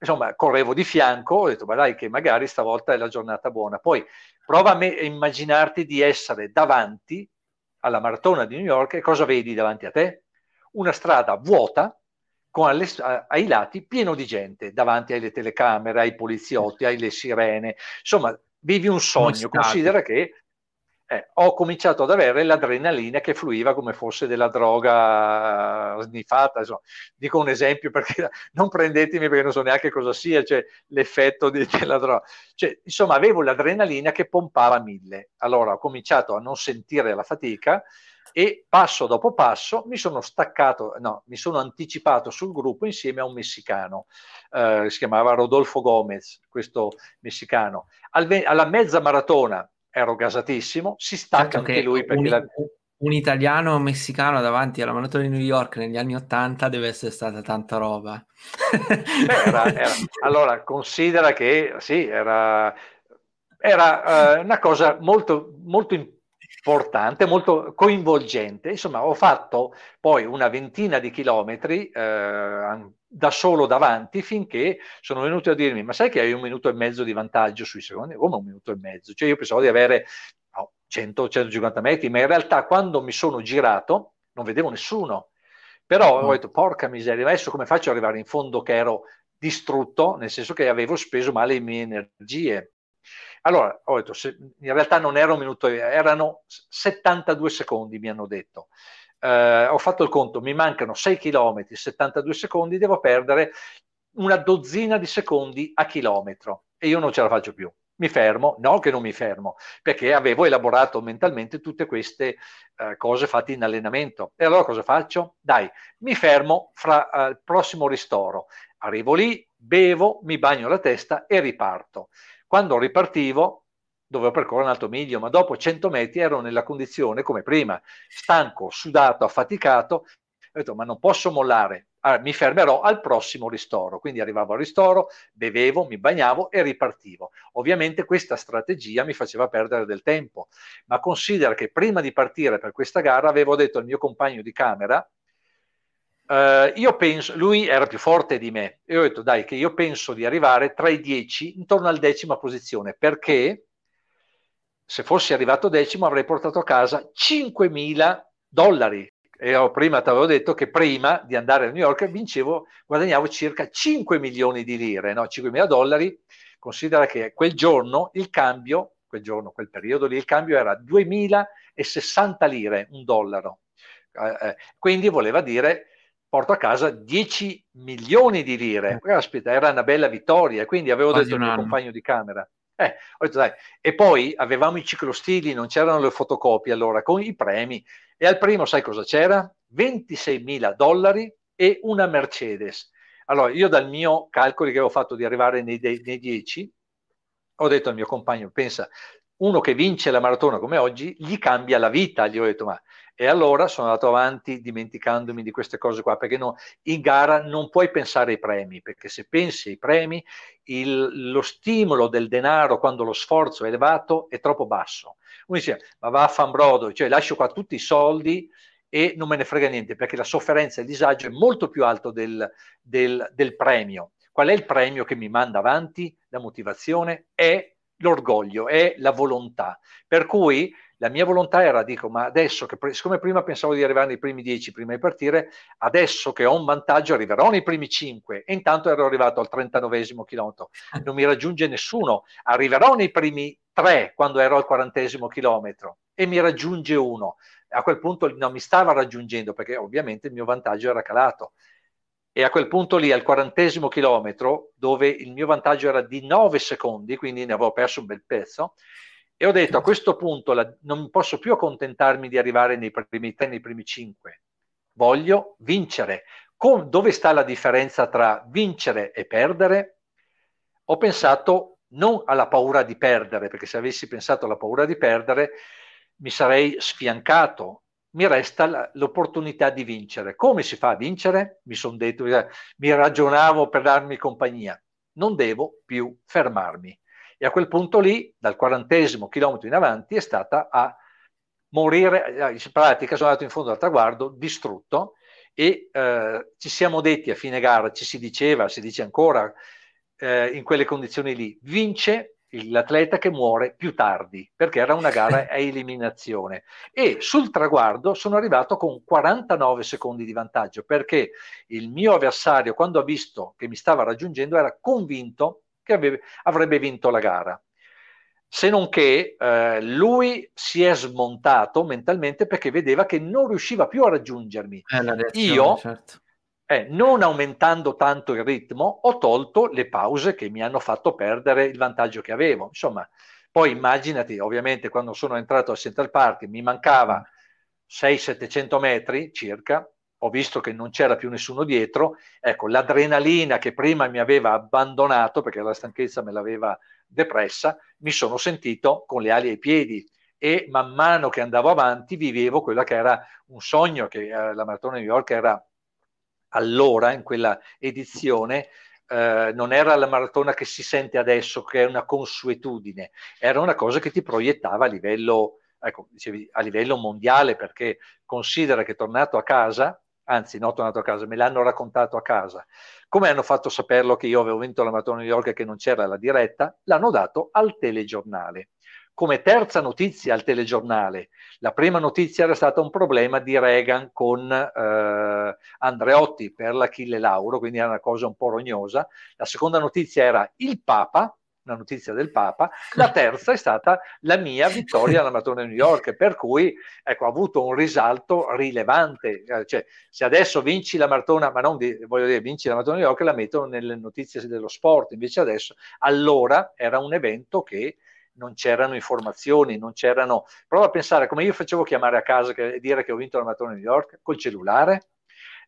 Insomma, correvo di fianco, ho detto, ma dai, che magari stavolta è la giornata buona. Poi prova a, me- immaginarti di essere davanti alla maratona di New York e cosa vedi davanti a te? Una strada vuota, con alle, ai lati pieno di gente, davanti alle telecamere, ai poliziotti, alle sirene. Insomma, vivi un sogno. Considera che eh, ho cominciato ad avere l'adrenalina che fluiva come fosse della droga sniffata. Insomma. Dico un esempio perché non prendetemi perché non so neanche cosa sia, cioè l'effetto di, della droga. Cioè, insomma, avevo l'adrenalina che pompava a mille. Allora ho cominciato a non sentire la fatica e passo dopo passo mi sono staccato, no, mi sono anticipato sul gruppo insieme a un messicano, eh, si chiamava Rodolfo Gomez, questo messicano. Al, alla mezza maratona ero gasatissimo, si stacca certo anche lui perché un, la... un italiano messicano davanti alla maratona di New York negli anni Ottanta deve essere stata tanta roba. Beh, era, era, allora, considera che sì, era, era uh, una cosa molto, molto importante, molto coinvolgente. Insomma, ho fatto poi una ventina di chilometri eh, da solo davanti finché sono venuti a dirmi: Ma sai che hai un minuto e mezzo di vantaggio sui secondi? Come un minuto e mezzo? Cioè, io pensavo di avere no, 100-150 metri, ma in realtà quando mi sono girato non vedevo nessuno. Però ho detto: Porca miseria, adesso come faccio ad arrivare in fondo che ero distrutto, nel senso che avevo speso male le mie energie. Allora, ho detto, se, in realtà non era un minuto, erano 72 secondi, mi hanno detto. Eh, ho fatto il conto, mi mancano 6 km, 72 secondi, devo perdere una dozzina di secondi a chilometro e io non ce la faccio più. Mi fermo, no che non mi fermo, perché avevo elaborato mentalmente tutte queste eh, cose fatte in allenamento. E allora cosa faccio? Dai, mi fermo fra eh, il prossimo ristoro. Arrivo lì, bevo, mi bagno la testa e riparto. Quando ripartivo dovevo percorrere un altro miglio, ma dopo 100 metri ero nella condizione come prima, stanco, sudato, affaticato, ho detto ma non posso mollare, allora, mi fermerò al prossimo ristoro, quindi arrivavo al ristoro, bevevo, mi bagnavo e ripartivo. Ovviamente questa strategia mi faceva perdere del tempo, ma considera che prima di partire per questa gara avevo detto al mio compagno di camera, Uh, io penso, lui era più forte di me e ho detto dai che io penso di arrivare tra i dieci intorno al decima posizione perché se fossi arrivato decimo avrei portato a casa 5.000 dollari e io prima ti avevo detto che prima di andare a New York vincevo, guadagnavo circa 5 milioni di lire, no? 5.000 dollari, considera che quel giorno il cambio, quel giorno, quel periodo lì, il cambio era 2.060 lire, un dollaro. Eh, eh, quindi voleva dire porto a casa 10 milioni di lire. Eh. Caspita, era una bella vittoria. Quindi avevo Quasi detto al mio anno. compagno di camera. Eh, detto. E poi avevamo i ciclostili, non c'erano le fotocopie allora, con i premi. E al primo, sai cosa c'era? 26 mila dollari e una Mercedes. Allora, io dal mio calcolo che avevo fatto di arrivare nei, nei 10, ho detto al mio compagno, pensa, uno che vince la maratona come oggi, gli cambia la vita. Gli ho detto, ma e allora sono andato avanti dimenticandomi di queste cose qua, perché no, in gara non puoi pensare ai premi, perché se pensi ai premi, il, lo stimolo del denaro quando lo sforzo è elevato è troppo basso. Uno dice, ma va a fanbrodo, cioè lascio qua tutti i soldi e non me ne frega niente, perché la sofferenza e il disagio è molto più alto del, del, del premio. Qual è il premio che mi manda avanti? La motivazione è l'orgoglio, è la volontà. Per cui la mia volontà era, dico, ma adesso che, siccome prima pensavo di arrivare nei primi dieci prima di partire, adesso che ho un vantaggio arriverò nei primi cinque e intanto ero arrivato al 39 chilometro, non mi raggiunge nessuno, arriverò nei primi tre quando ero al 40 chilometro e mi raggiunge uno. A quel punto non mi stava raggiungendo perché ovviamente il mio vantaggio era calato. E a quel punto lì, al quarantesimo chilometro, dove il mio vantaggio era di 9 secondi, quindi ne avevo perso un bel pezzo, e ho detto a questo punto la, non posso più accontentarmi di arrivare nei primi tre, nei primi cinque. Voglio vincere. Com- dove sta la differenza tra vincere e perdere? Ho pensato non alla paura di perdere, perché se avessi pensato alla paura di perdere mi sarei sfiancato. Mi resta l'opportunità di vincere. Come si fa a vincere? Mi sono detto, mi ragionavo per darmi compagnia. Non devo più fermarmi e a quel punto lì, dal quarantesimo chilometro in avanti, è stata a morire, eh, in pratica sono andato in fondo al traguardo, distrutto, e eh, ci siamo detti a fine gara, ci si diceva, si dice ancora eh, in quelle condizioni lì, vince l'atleta che muore più tardi, perché era una gara a eliminazione. E sul traguardo sono arrivato con 49 secondi di vantaggio, perché il mio avversario, quando ha visto che mi stava raggiungendo, era convinto che avrebbe vinto la gara. se non che eh, lui si è smontato mentalmente perché vedeva che non riusciva più a raggiungermi. Eh, Io, certo. eh, non aumentando tanto il ritmo, ho tolto le pause che mi hanno fatto perdere il vantaggio che avevo. Insomma, poi immaginati, ovviamente, quando sono entrato al Central Park mi mancava 600-700 metri circa, ho visto che non c'era più nessuno dietro, ecco, l'adrenalina che prima mi aveva abbandonato perché la stanchezza me l'aveva depressa, mi sono sentito con le ali ai piedi. E man mano che andavo avanti vivevo quello che era un sogno che eh, la Maratona New York era allora in quella edizione eh, non era la maratona che si sente adesso che è una consuetudine, era una cosa che ti proiettava a livello, ecco, dicevi, a livello mondiale perché considera che tornato a casa anzi no, tornato a casa, me l'hanno raccontato a casa. Come hanno fatto saperlo che io avevo vinto la Maratona New York e che non c'era la diretta? L'hanno dato al telegiornale. Come terza notizia al telegiornale, la prima notizia era stata un problema di Reagan con eh, Andreotti per l'Achille Lauro, quindi era una cosa un po' rognosa. La seconda notizia era il Papa, una notizia del Papa, la terza è stata la mia vittoria alla Maratona New York, per cui ecco, ha avuto un risalto rilevante. Eh, cioè, se adesso vinci la maratona, ma non di, voglio dire, vinci la maratona New York, la mettono nelle notizie dello sport, invece adesso, allora era un evento che non c'erano informazioni, non c'erano... Prova a pensare come io facevo chiamare a casa e dire che ho vinto la maratona New York col cellulare,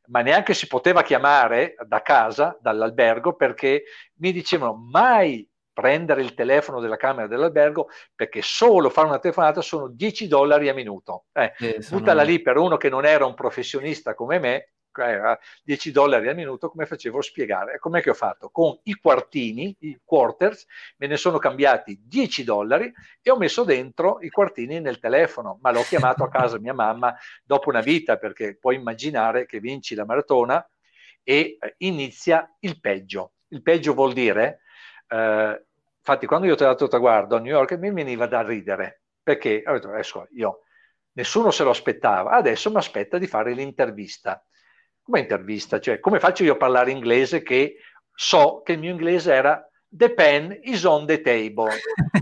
ma neanche si poteva chiamare da casa, dall'albergo, perché mi dicevano mai prendere il telefono della camera dell'albergo perché solo fare una telefonata sono 10 dollari a minuto. Eh, eh, sono... Buttala lì per uno che non era un professionista come me, eh, 10 dollari al minuto, come facevo a spiegare? Com'è che ho fatto? Con i quartini, i quarters, me ne sono cambiati 10 dollari e ho messo dentro i quartini nel telefono, ma l'ho chiamato a casa mia mamma dopo una vita, perché puoi immaginare che vinci la maratona e eh, inizia il peggio. Il peggio vuol dire eh, infatti quando io ho trovato il traguardo a New York mi veniva da ridere, perché ho detto, adesso io, nessuno se lo aspettava, adesso mi aspetta di fare l'intervista. Come intervista? Cioè, come faccio io a parlare inglese che so che il mio inglese era The pen is on the table,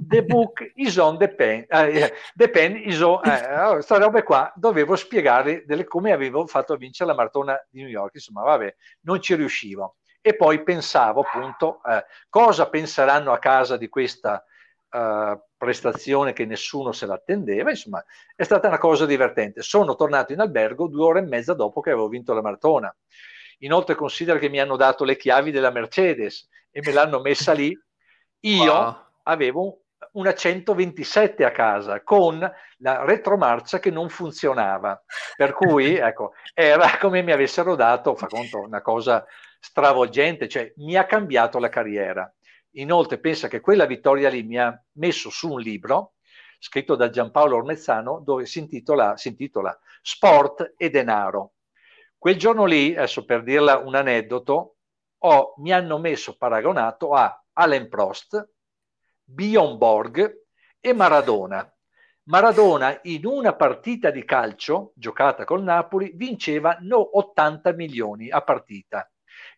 the book is on the pen, uh, the pen is on... Eh, queste robe qua dovevo spiegare delle, come avevo fatto a vincere la maratona di New York, insomma, vabbè, non ci riuscivo e poi pensavo appunto eh, cosa penseranno a casa di questa uh, prestazione che nessuno se l'attendeva, insomma è stata una cosa divertente. Sono tornato in albergo due ore e mezza dopo che avevo vinto la maratona. Inoltre considera che mi hanno dato le chiavi della Mercedes e me l'hanno messa lì. Io wow. avevo una 127 a casa con la retromarcia che non funzionava. Per cui, ecco, era come mi avessero dato, fa conto, una cosa stravolgente, cioè mi ha cambiato la carriera. Inoltre pensa che quella vittoria lì mi ha messo su un libro scritto da Giampaolo Ormezzano dove si intitola, si intitola Sport e denaro. Quel giorno lì, adesso per dirla un aneddoto, ho, mi hanno messo paragonato a Alain Prost, Bjorn Borg e Maradona. Maradona in una partita di calcio giocata col Napoli vinceva no 80 milioni a partita.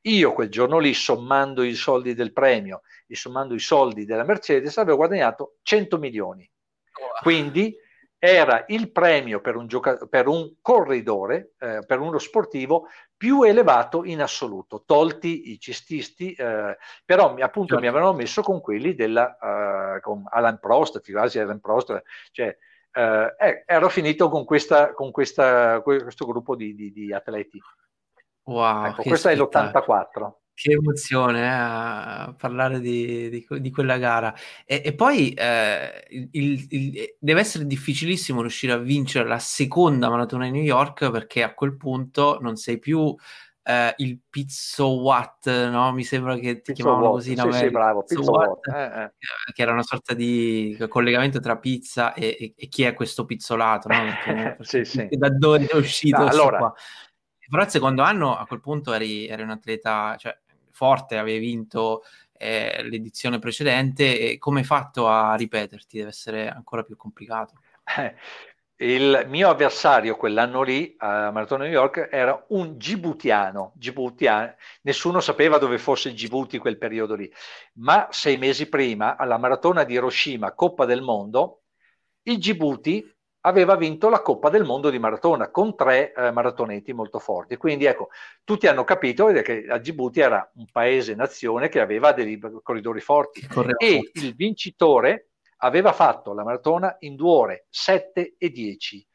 Io quel giorno lì, sommando i soldi del premio e sommando i soldi della Mercedes, avevo guadagnato 100 milioni. Quindi era il premio per un, gioca- per un corridore, eh, per uno sportivo, più elevato in assoluto, tolti i cestisti, eh, però appunto certo. mi avevano messo con quelli della, uh, con Alan Prost, figurati Alan Prost, cioè eh, eh, ero finito con, questa, con questa, questo gruppo di, di, di atleti. Wow, ecco, questo è l'84. Che emozione eh, a parlare di, di, di, quella gara. E, e poi eh, il, il, deve essere difficilissimo riuscire a vincere la seconda maratona in New York perché a quel punto non sei più eh, il Pizzo Watt, no? Mi sembra che ti chiamavano così. No? Sì, sì, bravo, Pizzo Watt, eh, eh. eh, che era una sorta di collegamento tra pizza e, e, e chi è questo pizzolato, no? Perché, sì, sì. Da dove è uscito? No, allora, qua? Però il secondo anno a quel punto eri, eri un atleta cioè, forte, avevi vinto eh, l'edizione precedente e come hai fatto a ripeterti? Deve essere ancora più complicato. Eh, il mio avversario quell'anno lì a Maratona New York era un gibutiano, gibutiano, nessuno sapeva dove fosse Djibouti quel periodo lì, ma sei mesi prima alla Maratona di Hiroshima, Coppa del Mondo, il Djibouti aveva vinto la Coppa del Mondo di maratona con tre eh, maratoneti molto forti. Quindi ecco, tutti hanno capito che la Djibouti era un paese nazione che aveva dei corridori forti e il vincitore aveva fatto la maratona in due ore 7 e 10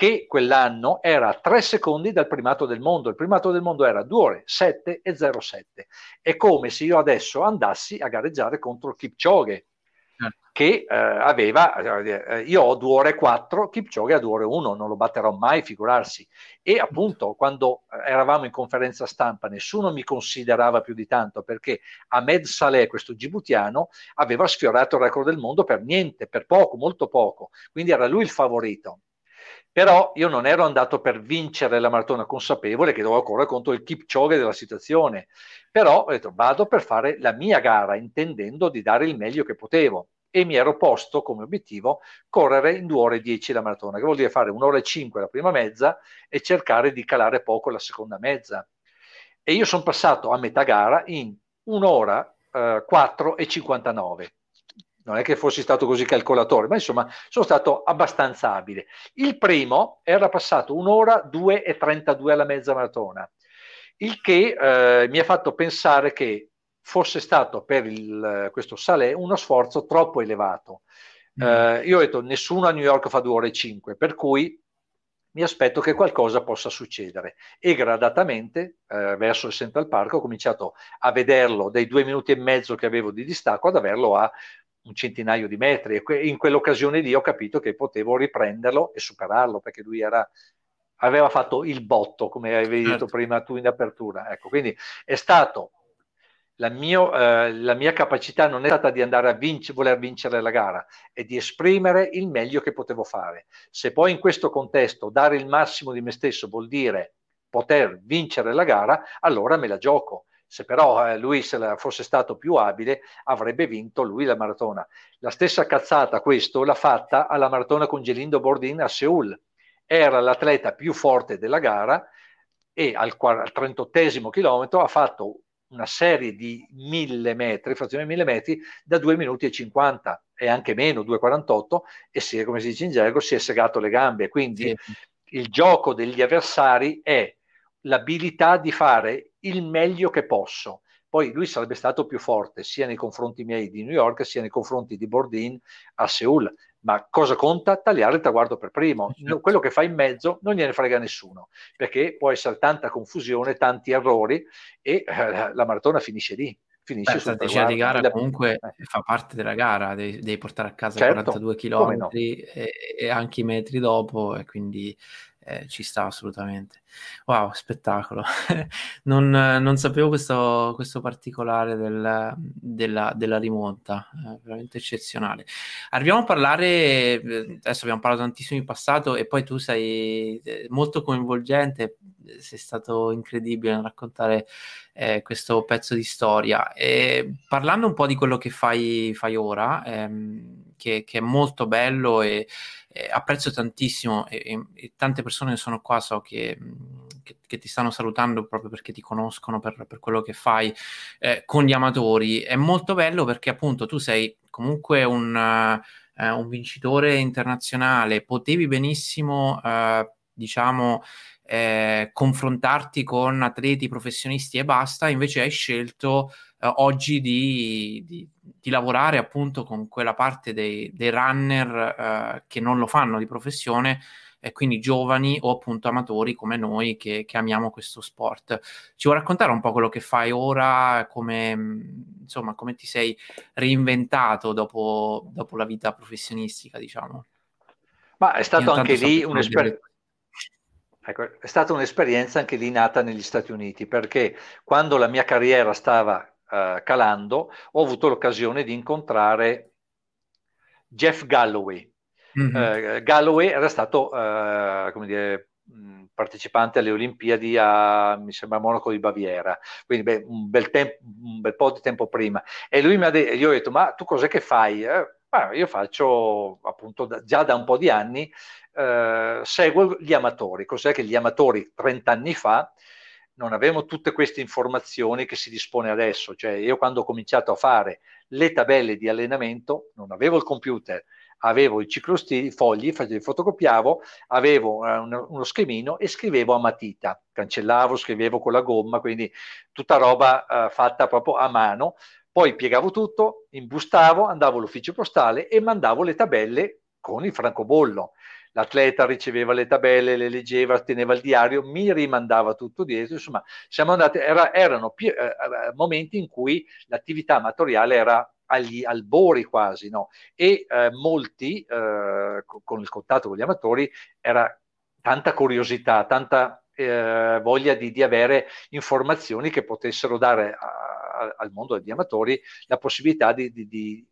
che quell'anno era a 3 secondi dal primato del mondo. Il primato del mondo era 2 ore 7 e 07. È come se io adesso andassi a gareggiare contro Kipchoge. Che eh, aveva, eh, io ho 2 ore 4, Kipchoge ha 2 ore 1, non lo batterò mai, figurarsi. E appunto quando eh, eravamo in conferenza stampa nessuno mi considerava più di tanto perché Ahmed Saleh, questo gibutiano, aveva sfiorato il record del mondo per niente, per poco, molto poco, quindi era lui il favorito. Però io non ero andato per vincere la maratona consapevole che dovevo correre contro il Kipchoge della situazione, però ho detto vado per fare la mia gara intendendo di dare il meglio che potevo e mi ero posto come obiettivo correre in 2 ore e 10 la maratona, che vuol dire fare un'ora e 5 la prima mezza e cercare di calare poco la seconda mezza. E io sono passato a metà gara in un'ora eh, 4 e 59. Non è che fossi stato così calcolatore, ma insomma sono stato abbastanza abile. Il primo era passato un'ora 2 e 32 alla mezza maratona, il che eh, mi ha fatto pensare che fosse stato per il, questo Salè uno sforzo troppo elevato. Mm. Eh, io ho detto nessuno a New York fa due ore e cinque, per cui mi aspetto che qualcosa possa succedere. E gradatamente, eh, verso il Central Park, ho cominciato a vederlo dai due minuti e mezzo che avevo di distacco ad averlo a un centinaio di metri. E in quell'occasione lì ho capito che potevo riprenderlo e superarlo, perché lui era, aveva fatto il botto, come avevi certo. detto prima tu in apertura. Ecco, quindi è stato la, mio, eh, la, mia capacità non è stata di andare a vinc- voler vincere la gara, è di esprimere il meglio che potevo fare. Se poi in questo contesto dare il massimo di me stesso vuol dire poter vincere la gara, allora me la gioco. Se però eh, lui se fosse stato più abile, avrebbe vinto lui la maratona. La stessa cazzata, questo, l'ha fatta alla maratona con Gelindo Bordin a Seoul. Era l'atleta più forte della gara e al, al 38 chilometro ha fatto una serie di mille metri, frazione mille metri, da 2 minuti e 50 e anche meno, 2,48 e si è, come si dice in gergo, si è segato le gambe. Quindi sì. il gioco degli avversari è l'abilità di fare il meglio che posso. Poi lui sarebbe stato più forte sia nei confronti miei di New York sia nei confronti di Bordin a Seoul ma cosa conta? Tagliare il traguardo per primo. Certo. Quello che fa in mezzo non gliene frega nessuno, perché può essere tanta confusione, tanti errori e eh, la maratona finisce lì. Finisce Beh, la strategia di gara comunque eh. fa parte della gara, devi, devi portare a casa certo, 42 km no. e, e, anche i metri dopo e quindi eh, ci sta assolutamente. Wow, spettacolo. non, non, sapevo questo, questo particolare del, della, della, rimonta, eh, veramente eccezionale. Arriviamo a parlare, eh, adesso abbiamo parlato tantissimo in passato e poi tu sei eh, molto coinvolgente, sei stato incredibile nel raccontare eh, questo pezzo di storia. E parlando un po' di quello che fai, fai ora, ehm, che, che, è molto bello e eh, apprezzo tantissimo e, e, e, tante persone sono qua so che, che, che, ti stanno salutando proprio perché ti conoscono per, per quello che fai eh, con gli amatori. È molto bello perché appunto tu sei comunque un, uh, un vincitore internazionale, potevi benissimo, uh, diciamo, eh, confrontarti con atleti professionisti e basta, invece hai scelto eh, oggi di, di, di, lavorare appunto con quella parte dei, dei runner eh, che non lo fanno di professione e quindi giovani o appunto amatori come noi che, che, amiamo questo sport. Ci vuoi raccontare un po' quello che fai ora, come, insomma, come ti sei reinventato dopo, dopo la vita professionistica, diciamo? Ma è stato anche lì un'esperienza Ecco, è stata un'esperienza anche lì nata negli Stati Uniti, perché quando la mia carriera stava uh, calando, ho avuto l'occasione di incontrare Jeff Galloway. Mm-hmm. Uh, Galloway era stato, uh, come dire, partecipante alle Olimpiadi a, mi sembra, Monaco di Baviera, quindi beh, un, bel tempo, un, bel po' di tempo prima. E lui mi ha detto, io ho detto, ma tu cos'è che fai? Eh, io faccio appunto da, già da un po' di anni, eh, seguo gli amatori. Cos'è che gli amatori 30 anni fa non avevano tutte queste informazioni che si dispone adesso? Cioè io quando ho cominciato a fare le tabelle di allenamento non avevo il computer, avevo i ciclostili, fogli, fotocopiavo, avevo eh, uno schemino e scrivevo a matita, cancellavo, scrivevo con la gomma, quindi tutta roba eh, fatta proprio a mano poi piegavo tutto, imbustavo, andavo all'ufficio postale e mandavo le tabelle con il francobollo. L'atleta riceveva le tabelle, le leggeva, teneva il diario, mi rimandava tutto dietro. Insomma, siamo andati, era, erano più, eh, eh, momenti in cui l'attività amatoriale era agli albori quasi, no? E eh, molti, eh, con il contatto con gli amatori, era tanta curiosità, tanta eh, voglia di, di, avere informazioni che potessero dare a, al mondo degli amatori la possibilità di, di, di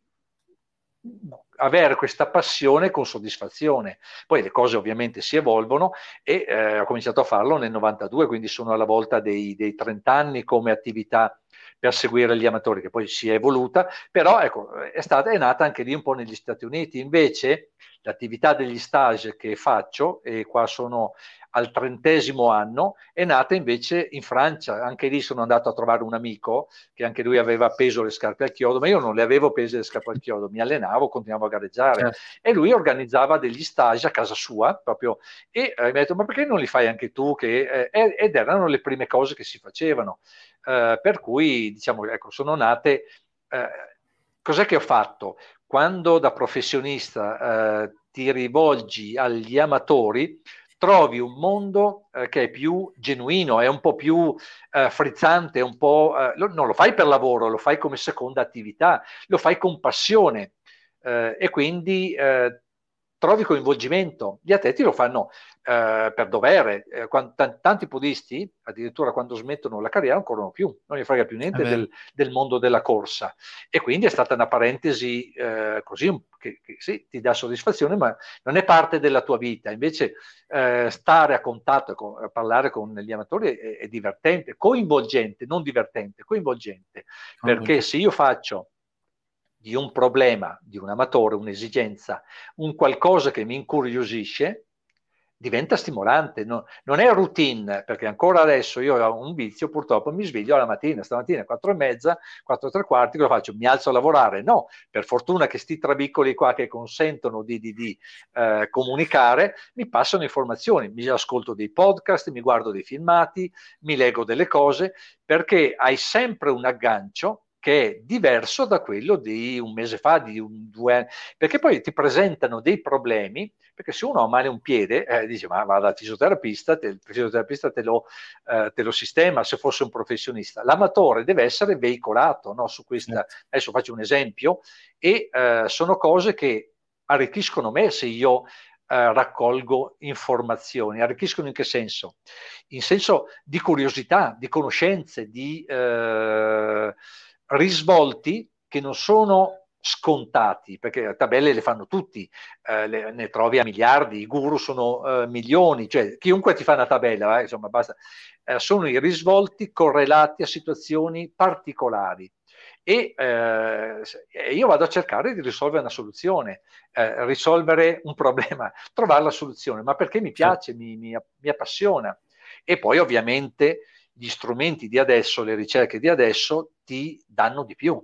avere questa passione con soddisfazione. Poi le cose ovviamente si evolvono e eh, ho cominciato a farlo nel 92, quindi sono alla volta dei, dei 30 anni come attività per seguire gli amatori, che poi si è evoluta, però ecco, è, stata, è nata anche lì un po' negli Stati Uniti. Invece l'attività degli stage che faccio, e qua sono al trentesimo anno, è nata invece in Francia. Anche lì sono andato a trovare un amico che anche lui aveva appeso le scarpe al chiodo, ma io non le avevo appese le scarpe al chiodo, mi allenavo, continuavo a gareggiare certo. e lui organizzava degli stage a casa sua proprio e eh, mi ha detto ma perché non li fai anche tu? Che, eh, ed erano le prime cose che si facevano. Eh, per cui diciamo, ecco, sono nate... Eh, cos'è che ho fatto? Quando da professionista eh, ti rivolgi agli amatori, trovi un mondo eh, che è più genuino, è un po' più eh, frizzante, un po', eh, lo, non lo fai per lavoro, lo fai come seconda attività, lo fai con passione eh, e quindi eh, trovi coinvolgimento. Gli atleti lo fanno eh, per dovere. Eh, quando, t- tanti podisti, addirittura quando smettono la carriera, non corrono più, non gli frega più niente del, del, mondo della corsa. E quindi è stata una parentesi eh, così che, che, sì, ti dà soddisfazione, ma non è parte della tua vita. Invece eh, stare a contatto, con, parlare con gli amatori è, è, divertente, coinvolgente, non divertente, coinvolgente. Perché se io faccio di un problema, di un amatore, un'esigenza, un qualcosa che mi incuriosisce, diventa stimolante, no, non è routine, perché ancora adesso io ho un vizio, purtroppo mi sveglio alla mattina, stamattina alle 4 e mezza, 4 e tre quarti, cosa faccio? Mi alzo a lavorare? No, per fortuna che sti trabicoli qua che consentono di, di, di eh, comunicare, mi passano informazioni, mi ascolto dei podcast, mi guardo dei filmati, mi leggo delle cose, perché hai sempre un aggancio che è diverso da quello di un mese fa, di un, due anni, perché poi ti presentano dei problemi, perché se uno ha male un piede, eh, dice ma va dal fisioterapista, te, il fisioterapista te lo, eh, te lo, sistema se fosse un professionista. L'amatore deve essere veicolato no, su questa, adesso faccio un esempio, e eh, sono cose che arricchiscono me se io eh, raccolgo informazioni. Arricchiscono in che senso? In senso di curiosità, di conoscenze, di eh, risvolti che non sono scontati, perché tabelle le fanno tutti, eh, le, ne trovi a miliardi, i guru sono eh, milioni, cioè chiunque ti fa una tabella, eh, insomma, basta, eh, sono i risvolti correlati a situazioni particolari. E eh, io vado a cercare di risolvere una soluzione, eh, risolvere un problema, trovare la soluzione, ma perché mi piace, mi, mi, mi appassiona. E poi ovviamente gli strumenti di adesso, le ricerche di adesso ti danno di più,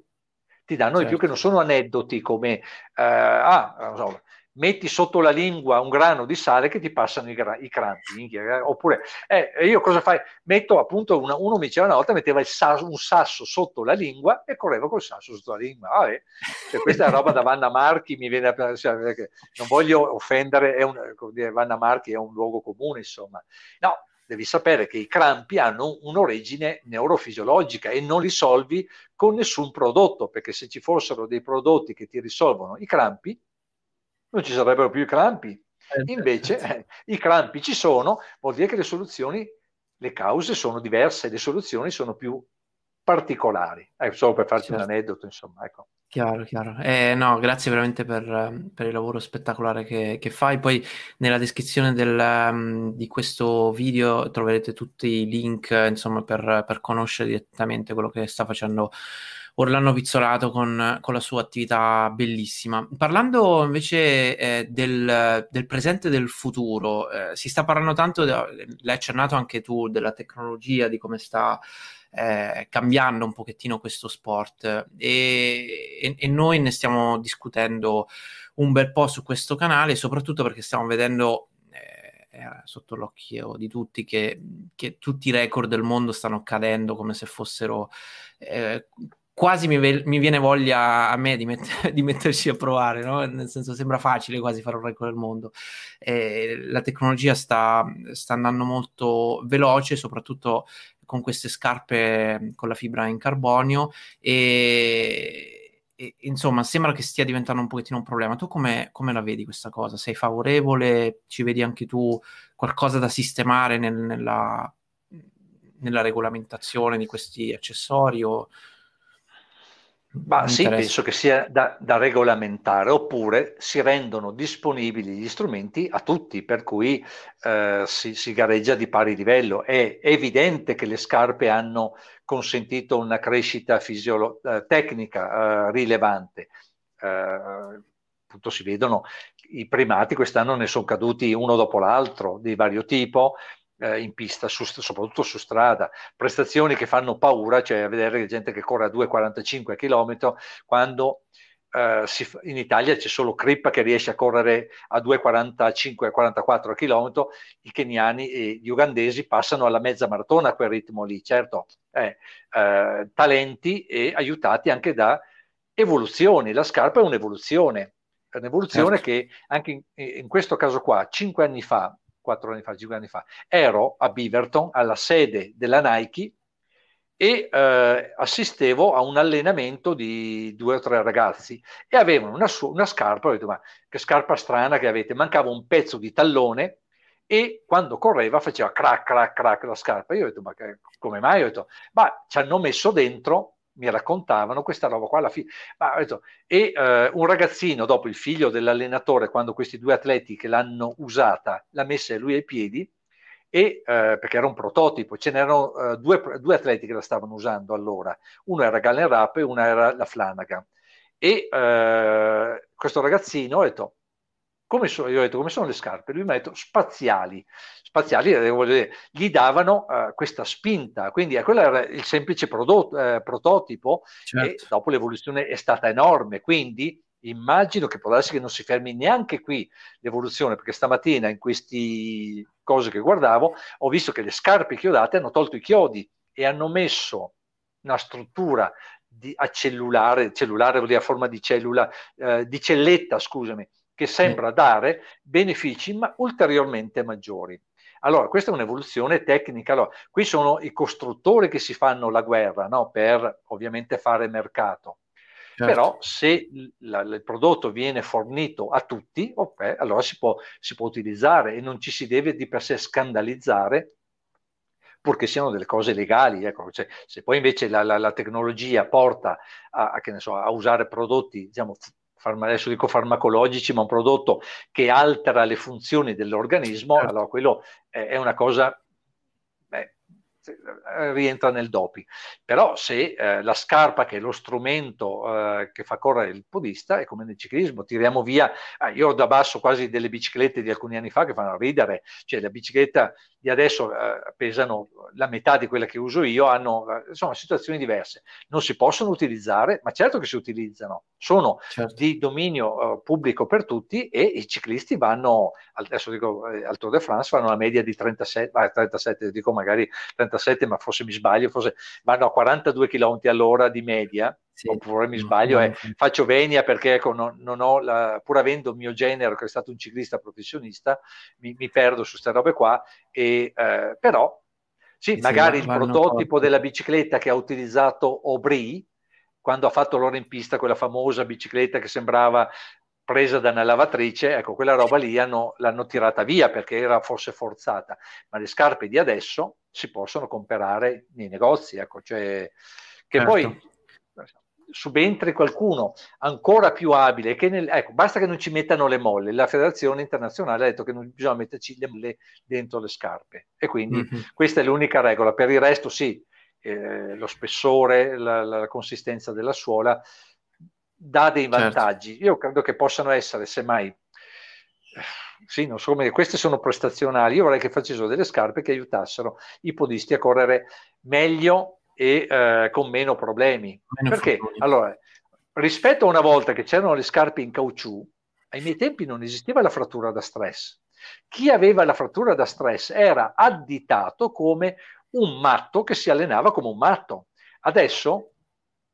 ti danno certo. di più che non sono aneddoti come, eh, ah, so, metti sotto la lingua un grano di sale che ti passano i, gra- i crampi, eh, oppure eh, io cosa fai? Metto appunto, una, uno mi diceva una volta, metteva sasso, un sasso sotto la lingua e correva col sasso sotto la lingua. Ah, eh. cioè, questa è roba da Vanna Marchi, mi viene a cioè, non voglio offendere, è un, dire, Vanna Marchi è un luogo comune, insomma. No, devi sapere che i crampi hanno un'origine neurofisiologica e non li solvi con nessun prodotto, perché se ci fossero dei prodotti che ti risolvono i crampi, non ci sarebbero più i crampi. Eh, Invece eh, i crampi ci sono, vuol dire che le soluzioni, le cause sono diverse, le soluzioni sono più particolari. Eh, solo per farti certo. un aneddoto, insomma. Ecco. Chiaro, chiaro. Eh, no, grazie veramente per, per, il lavoro spettacolare che, che, fai. Poi nella descrizione del, um, di questo video troverete tutti i link, insomma, per, per, conoscere direttamente quello che sta facendo Orlando Pizzolato con, con, la sua attività bellissima. Parlando invece eh, del, del, presente e del futuro, eh, si sta parlando tanto, l'hai accennato anche tu, della tecnologia, di come sta eh, cambiando un pochettino questo sport. E, e, e, noi ne stiamo discutendo un bel po' su questo canale, soprattutto perché stiamo vedendo eh, sotto l'occhio di tutti che, che, tutti i record del mondo stanno cadendo come se fossero eh, quasi mi, ve- mi, viene voglia a me di, met- di, metterci a provare, no? nel senso sembra facile quasi fare un record del mondo. Eh, la tecnologia sta, sta, andando molto veloce, soprattutto con queste scarpe con la fibra in carbonio e, e insomma sembra che stia diventando un pochettino un problema. Tu come, come, la vedi questa cosa? Sei favorevole? Ci vedi anche tu qualcosa da sistemare nel, nella, nella regolamentazione di questi accessori? O ma sì, penso che sia da, da, regolamentare, oppure si rendono disponibili gli strumenti a tutti, per cui eh, si, si, gareggia di pari livello. È evidente che le scarpe hanno consentito una crescita fisiolo- eh, tecnica eh, rilevante. Eh, appunto si vedono i primati quest'anno ne sono caduti uno dopo l'altro di vario tipo, eh, in pista, su, soprattutto su strada, prestazioni che fanno paura, cioè a vedere gente che corre a 2,45 km quando eh, si, in Italia c'è solo Crippa che riesce a correre a 2,45-44 km, i keniani e gli ugandesi passano alla mezza maratona a quel ritmo lì, certo, eh, eh, talenti e aiutati anche da evoluzioni, la scarpa è un'evoluzione, è un'evoluzione certo. che anche in, in questo caso qua, cinque anni fa, quattro anni fa, cinque anni fa, ero a Beaverton, alla sede della Nike, e eh, assistevo a un allenamento di due o tre ragazzi e avevano una, una scarpa, ho detto ma che scarpa strana che avete, mancava un pezzo di tallone e quando correva faceva crack, crack, crack la scarpa. Io ho detto ma che, come mai? Ho detto ma ci hanno messo dentro mi raccontavano questa roba qua alla fine. Ma, e eh, un ragazzino, dopo il figlio dell'allenatore, quando questi due atleti che l'hanno usata, l'ha messa lui ai piedi, e, eh, perché era un prototipo, ce n'erano eh, due, due, atleti che la stavano usando allora, uno era Galen Rapp e uno era la Flanagan. E eh, questo ragazzino ha detto, come so, io ho detto come sono le scarpe? Lui mi ha detto spaziali, spaziali eh, dire, gli davano uh, questa spinta, quindi eh, quello era il semplice prodotto, eh, prototipo certo. e dopo l'evoluzione è stata enorme, quindi immagino che può darsi che non si fermi neanche qui l'evoluzione, perché stamattina in queste cose che guardavo ho visto che le scarpe chiodate hanno tolto i chiodi e hanno messo una struttura di, a cellulare, cellulare vuol dire a forma di cellula, eh, di celletta, scusami, che sembra dare benefici ma ulteriormente maggiori. Allora, questa è un'evoluzione tecnica. Allora, qui sono i costruttori che si fanno la guerra no? per ovviamente fare mercato. Certo. Però se la, il prodotto viene fornito a tutti, okay, allora si può, si può utilizzare e non ci si deve di per sé scandalizzare purché siano delle cose legali. Ecco. Cioè, se poi invece la, la, la tecnologia porta a, a, so, a, usare prodotti diciamo, adesso dico farmacologici, ma un prodotto che altera le funzioni dell'organismo, certo. allora quello è una cosa eh, rientra nel doping. Però se eh, la scarpa, che è lo strumento eh, che fa correre il podista, è come nel ciclismo, tiriamo via, ah, io ho da basso quasi delle biciclette di alcuni anni fa che fanno ridere, cioè la bicicletta di adesso eh, pesano la metà di quella che uso io, hanno eh, insomma situazioni diverse, non si possono utilizzare, ma certo che si utilizzano, sono certo. di dominio pubblico per tutti e i ciclisti vanno, adesso dico al Tour de France, fanno una media di 37, ah, 37 dico magari 37 37, ma forse mi sbaglio, forse vanno a 42 km all'ora di media, sì. oppure mi sbaglio, eh, faccio venia perché ecco, non, non, ho, la, pur avendo il mio genero che è stato un ciclista professionista, mi, mi perdo su queste robe qua, e, eh, però sì, sì magari il prototipo della bicicletta che ha utilizzato Aubry, quando ha fatto l'ora in pista, quella famosa bicicletta che sembrava presa da una lavatrice, ecco, quella roba lì hanno, l'hanno tirata via perché era forse forzata, ma le scarpe di adesso si possono comprare nei negozi, ecco, cioè, che certo. poi subentri qualcuno ancora più abile, che nel, ecco, basta che non ci mettano le molle, la federazione internazionale ha detto che non bisogna metterci le molle dentro le scarpe e quindi mm-hmm. questa è l'unica regola, per il resto sì, eh, lo spessore, la, la, consistenza della suola dà dei certo. vantaggi. Certo. Io credo che possano essere, semmai, sì, non so come, queste sono prestazionali. Io vorrei che facessero delle scarpe che aiutassero i podisti a correre meglio e eh, con meno problemi. Meno Perché? Futuri. Allora, rispetto a una volta che c'erano le scarpe in caucciù, ai miei tempi non esisteva la frattura da stress. Chi aveva la frattura da stress era additato come un matto che si allenava come un matto. Adesso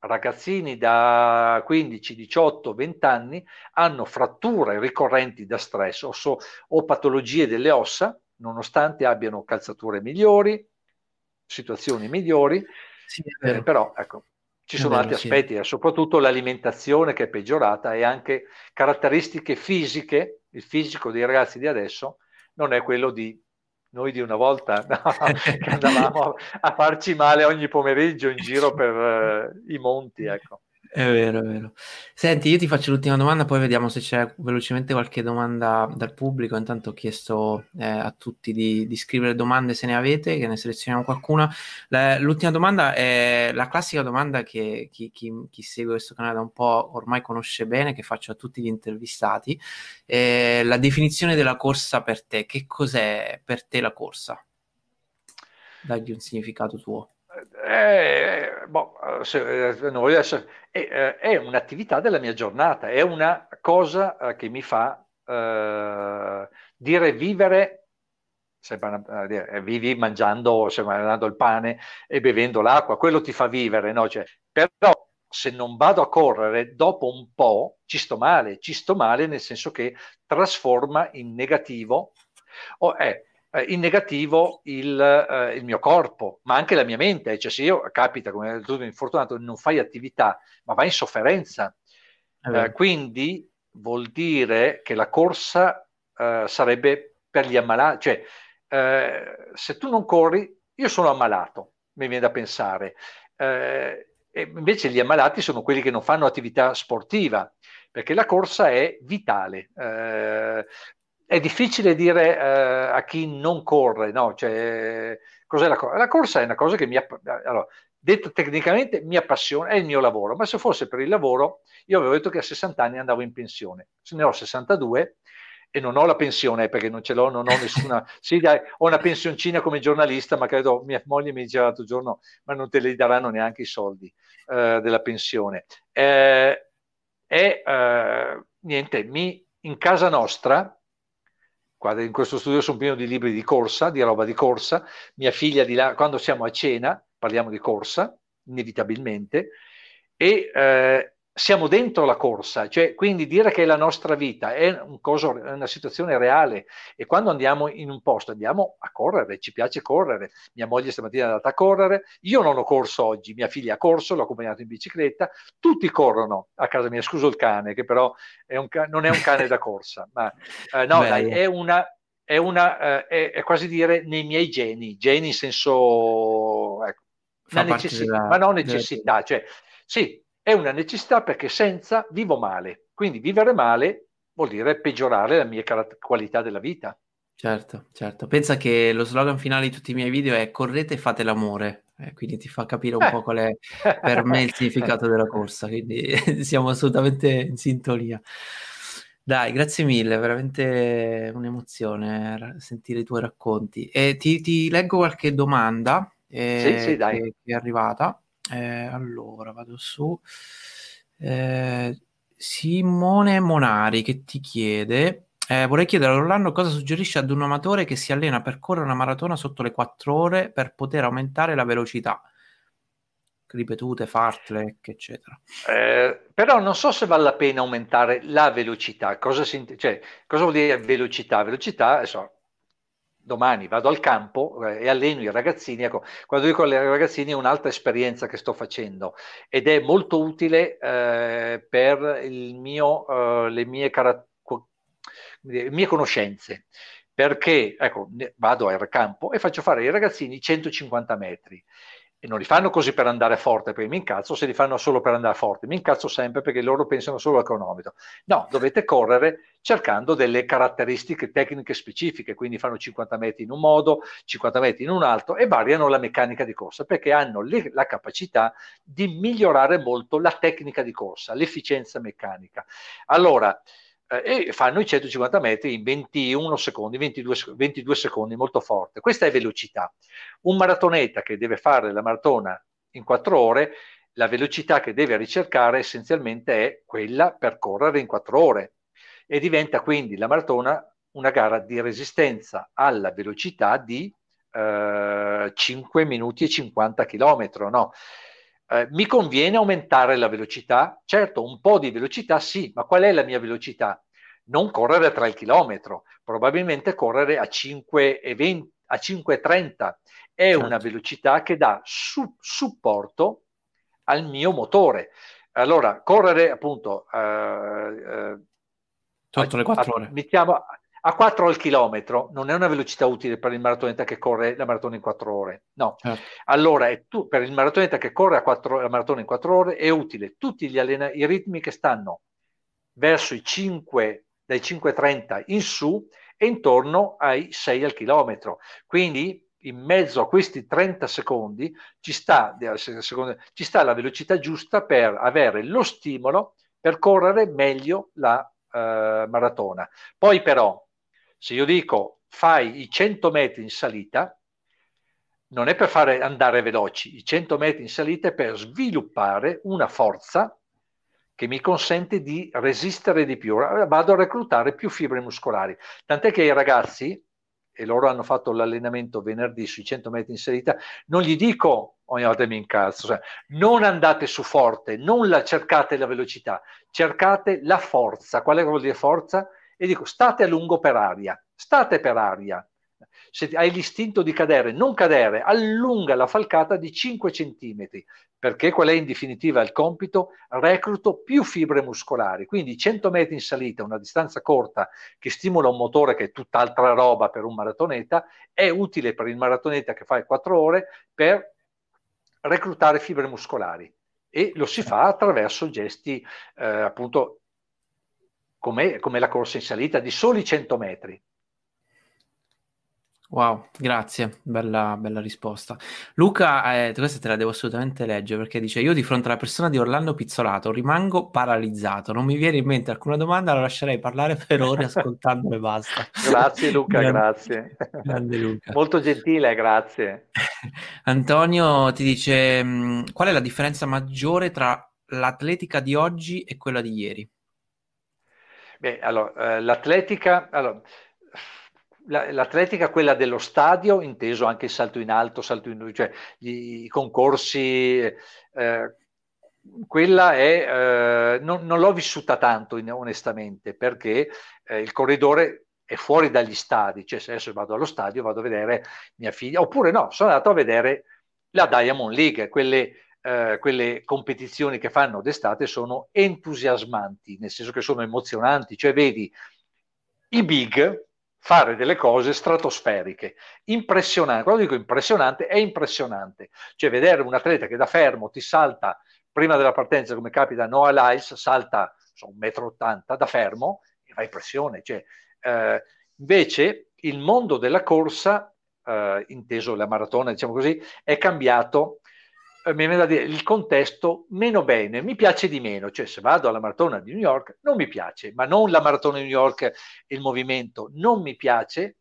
ragazzini da 15, 18, 20 anni hanno fratture ricorrenti da stress o, so, o patologie delle ossa, nonostante abbiano calzature migliori, situazioni migliori, sì, eh, però ecco, ci sono vero, altri sì. aspetti, eh, soprattutto l'alimentazione che è peggiorata e anche caratteristiche fisiche, il fisico dei ragazzi di adesso non è quello di noi di una volta no, che andavamo a farci male ogni pomeriggio in giro per uh, i monti, ecco. È vero, è vero. Senti, io ti faccio l'ultima domanda, poi vediamo se c'è velocemente qualche domanda dal pubblico. Intanto ho chiesto eh, a tutti di, di, scrivere domande se ne avete, che ne selezioniamo qualcuna. La, l'ultima domanda è la classica domanda che chi, chi, chi, segue questo canale da un po' ormai conosce bene, che faccio a tutti gli intervistati. Eh, la definizione della corsa per te, che cos'è per te la corsa? Dagli un significato tuo. Eh, boh, se, eh, adesso, è, eh, è, un'attività della mia giornata, è una cosa eh, che mi fa eh, dire vivere, eh, vivi mangiando, mangiando il pane e bevendo l'acqua, quello ti fa vivere, no? Cioè, però se non vado a correre, dopo un po' ci sto male, ci sto male nel senso che trasforma in negativo, o è eh, in negativo il, eh, il, mio corpo, ma anche la mia mente. Cioè, se io capita come tu infortunato, non fai attività, ma vai in sofferenza. Eh, quindi vuol dire che la corsa eh, sarebbe per gli ammalati, cioè eh, se tu non corri, io sono ammalato, mi viene da pensare. Eh, e invece gli ammalati sono quelli che non fanno attività sportiva, perché la corsa è vitale. Eh, è difficile dire eh, a chi non corre, no? Cioè, cos'è la corsa? La corsa è una cosa che mi, allora, detto tecnicamente, mi appassiona, è il mio lavoro, ma se fosse per il lavoro, io avevo detto che a 60 anni andavo in pensione, se ne ho 62 e non ho la pensione perché non ce l'ho, non ho nessuna, sì, dai, ho una pensioncina come giornalista, ma credo mia moglie mi diceva l'altro giorno, ma non te li daranno neanche i soldi eh, della pensione. Eh, e eh, niente, mi, in casa nostra, Guarda, in questo studio sono pieno di libri di corsa, di roba di corsa. Mia figlia di là, quando siamo a cena, parliamo di corsa, inevitabilmente, e eh, siamo dentro la corsa, cioè quindi dire che è la nostra vita è, un coso, è, una situazione reale. E quando andiamo in un posto andiamo a correre, ci piace correre. Mia moglie stamattina è andata a correre, io non ho corso oggi, mia figlia ha corso, l'ho accompagnato in bicicletta, tutti corrono a casa mia, scuso il cane che però è un, non è un cane da corsa, ma eh, no, dai, è una, è, una, eh, è, è, quasi dire nei miei geni, geni in senso, ecco, necessità, ma non necessità, cioè sì, è una necessità perché senza vivo male. Quindi vivere male vuol dire peggiorare la mia qualità della vita. Certo, certo. Pensa che lo slogan finale di tutti i miei video è correte e fate l'amore. Eh, quindi ti fa capire un eh. po' qual è per me il significato della corsa. Quindi siamo assolutamente in sintonia. Dai, grazie mille, veramente un'emozione sentire i tuoi racconti. E ti, ti leggo qualche domanda eh, sì, sì, che, che, è arrivata. Eh, allora, vado su. Eh, Simone Monari che ti chiede, eh, vorrei chiedere a Orlando cosa suggerisce ad un amatore che si allena per correre una maratona sotto le 4 ore per poter aumentare la velocità ripetute, fartlek, eccetera. Eh, però non so se vale la pena aumentare la velocità. Cosa, si, cioè, cosa vuol dire velocità? Velocità, so, domani vado al campo eh, e alleno i ragazzini. Ecco, quando dico ai ragazzini è un'altra esperienza che sto facendo ed è molto utile eh, per mio, eh, le, mie car- le mie conoscenze. Perché ecco, vado al campo e faccio fare ai ragazzini 150 metri e non li fanno così per andare forte, perché mi incazzo se li fanno solo per andare forte, mi incazzo sempre perché loro pensano solo al cronometro. No, dovete correre cercando delle caratteristiche tecniche specifiche, quindi fanno 50 metri in un modo, 50 metri in un altro e variano la meccanica di corsa perché hanno le, la capacità di migliorare molto la tecnica di corsa, l'efficienza meccanica. Allora, eh, e fanno i 150 metri in 21 secondi, 22, 22 secondi, molto forte. Questa è velocità. Un maratoneta che deve fare la maratona in 4 ore, la velocità che deve ricercare essenzialmente è quella per correre in 4 ore e diventa quindi la maratona una gara di resistenza alla velocità di eh, 5 minuti e 50 km. No? Eh, mi conviene aumentare la velocità? Certo, un po' di velocità sì, ma qual è la mia velocità? Non correre tra il chilometro, probabilmente correre a 5,20, a 5,30 è certo. una velocità che dà su- supporto al mio motore. Allora, correre appunto eh, eh, sotto le 4 ore. Mettiamo, a 4 al chilometro non è una velocità utile per il maratoneta che corre la maratona in 4 ore. No. Certo. Allora, tu, per il maratoneta che corre 4, la maratona in 4 ore è utile tutti gli allena- i ritmi che stanno verso i 5, dai 5,30 in su e intorno ai 6 al chilometro. Quindi in mezzo a questi 30 secondi ci sta, ci sta la velocità giusta per avere lo stimolo per correre meglio la uh, maratona. Poi però se io dico fai i 100 metri in salita, non è per fare andare veloci, i 100 metri in salita è per sviluppare una forza che mi consente di resistere di più, vado a reclutare più fibre muscolari. Tant'è che i ragazzi, e loro hanno fatto l'allenamento venerdì sui 100 metri in salita, non gli dico ogni volta mi incazzo, cioè, non andate su forte, non la, cercate la velocità, cercate la forza. Qual è vuol dire forza? E dico state a lungo per aria, state per aria. Se hai l'istinto di cadere, non cadere, allunga la falcata di 5 cm, perché qual è in definitiva il compito? Recluto più fibre muscolari, quindi 100 metri in salita, una distanza corta che stimola un motore che è tutt'altra roba per un maratoneta, è utile per il maratoneta che fa 4 ore per reclutare fibre muscolari e lo si fa attraverso gesti eh, appunto come, come la corsa in salita di soli 100 metri. Wow, grazie, bella, bella risposta. Luca, eh, questa te la devo assolutamente leggere perché dice: Io di fronte alla persona di Orlando Pizzolato rimango paralizzato, non mi viene in mente alcuna domanda, la lascerei parlare per ore ascoltando e basta. Grazie, Luca, grande, grazie. Grande Luca. Molto gentile, grazie. Antonio ti dice: mm, Qual è la differenza maggiore tra l'atletica di oggi e quella di ieri? Beh, allora, eh, l'atletica, allora, l'atletica, quella dello stadio, inteso anche il salto in alto, salto in, cioè gli, i concorsi, eh, quella è, eh, non, non, l'ho vissuta tanto in, onestamente, perché eh, il corridore è fuori dagli stadi, cioè se adesso vado allo stadio vado a vedere mia figlia, oppure no, sono andato a vedere la Diamond League, quelle eh, quelle competizioni che fanno d'estate sono entusiasmanti, nel senso che sono emozionanti, cioè vedi i big fare delle cose stratosferiche, impressionante, quando dico impressionante è impressionante, cioè vedere un atleta che da fermo ti salta prima della partenza come capita Noah Lyles, salta so, 1,80 m da fermo e fa impressione, cioè, eh, invece il mondo della corsa, eh, inteso la maratona diciamo così, è cambiato mi viene da dire il contesto meno bene, mi piace di meno, cioè se vado alla maratona di New York non mi piace, ma non la maratona di New York e il movimento, non mi piace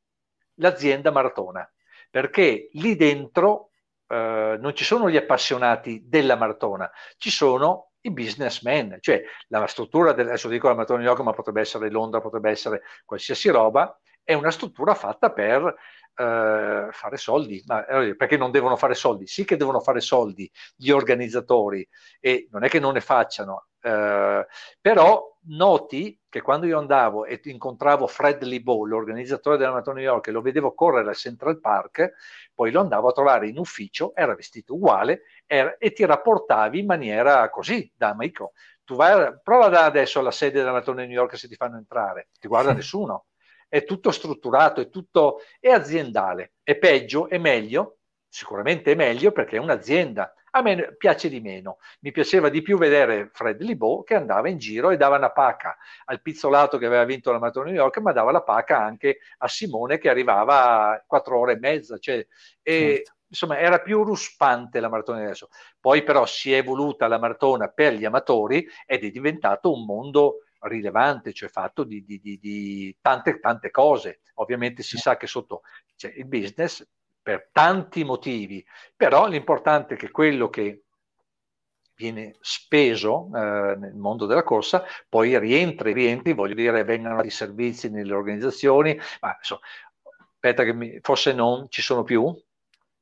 l'azienda maratona, perché lì dentro eh, non ci sono gli appassionati della maratona, ci sono i businessmen, cioè la struttura, del, adesso dico la maratona di New York, ma potrebbe essere Londra, potrebbe essere qualsiasi roba, è una struttura fatta per eh, fare soldi, ma eh, perché non devono fare soldi? Sì che devono fare soldi gli organizzatori e non è che non ne facciano, eh, però noti che quando io andavo e incontravo Fred Libo, l'organizzatore della Maratona New York, e lo vedevo correre al Central Park, poi lo andavo a trovare in ufficio, era vestito uguale era, e ti rapportavi in maniera così, da amico. Tu vai, prova da adesso alla sede della Maratona New York se ti fanno entrare, ti guarda nessuno è tutto strutturato, è tutto è aziendale. È peggio, è meglio? sicuramente è meglio perché è un'azienda. A me piace di meno. Mi piaceva di più vedere Fred Libo che andava in giro e dava una pacca al pizzolato che aveva vinto la Maratona New York, ma dava la pacca anche a Simone che arrivava a quattro ore e mezza. Cioè, e, certo. Insomma, era più ruspante la maratona adesso. Poi però si è evoluta la maratona per gli amatori ed è diventato un mondo rilevante, cioè fatto di, di, di, di tante, tante cose. Ovviamente si sa che sotto c'è il business per tanti motivi, però l'importante è che quello che viene speso eh, nel mondo della corsa, poi rientri, rientri, voglio dire, vengano i servizi nelle organizzazioni, ma insomma, aspetta che mi, forse non ci sono più,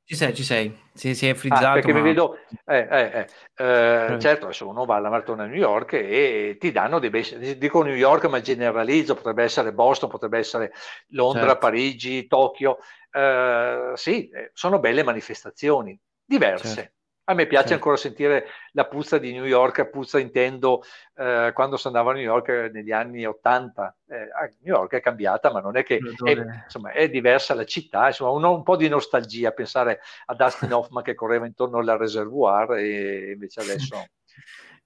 ci sei, ci sei, si, si è frizzato. Ah, perché ma... mi vedo, eh, eh, eh, eh certo, adesso uno va alla maratona a New York e ti danno dei bei, dico New York ma generalizzo, potrebbe essere Boston, potrebbe essere Londra, certo. Parigi, Tokyo, eh, sì, eh, sono belle manifestazioni, diverse. Certo. A me piace certo. ancora sentire la puzza di New York, puzza intendo eh, quando si andava a New York negli anni 80. Eh, New York è cambiata, ma non è che è, insomma, è diversa la città, insomma, uno, un po' di nostalgia pensare a Dustin Hoffman che correva intorno al reservoir e invece adesso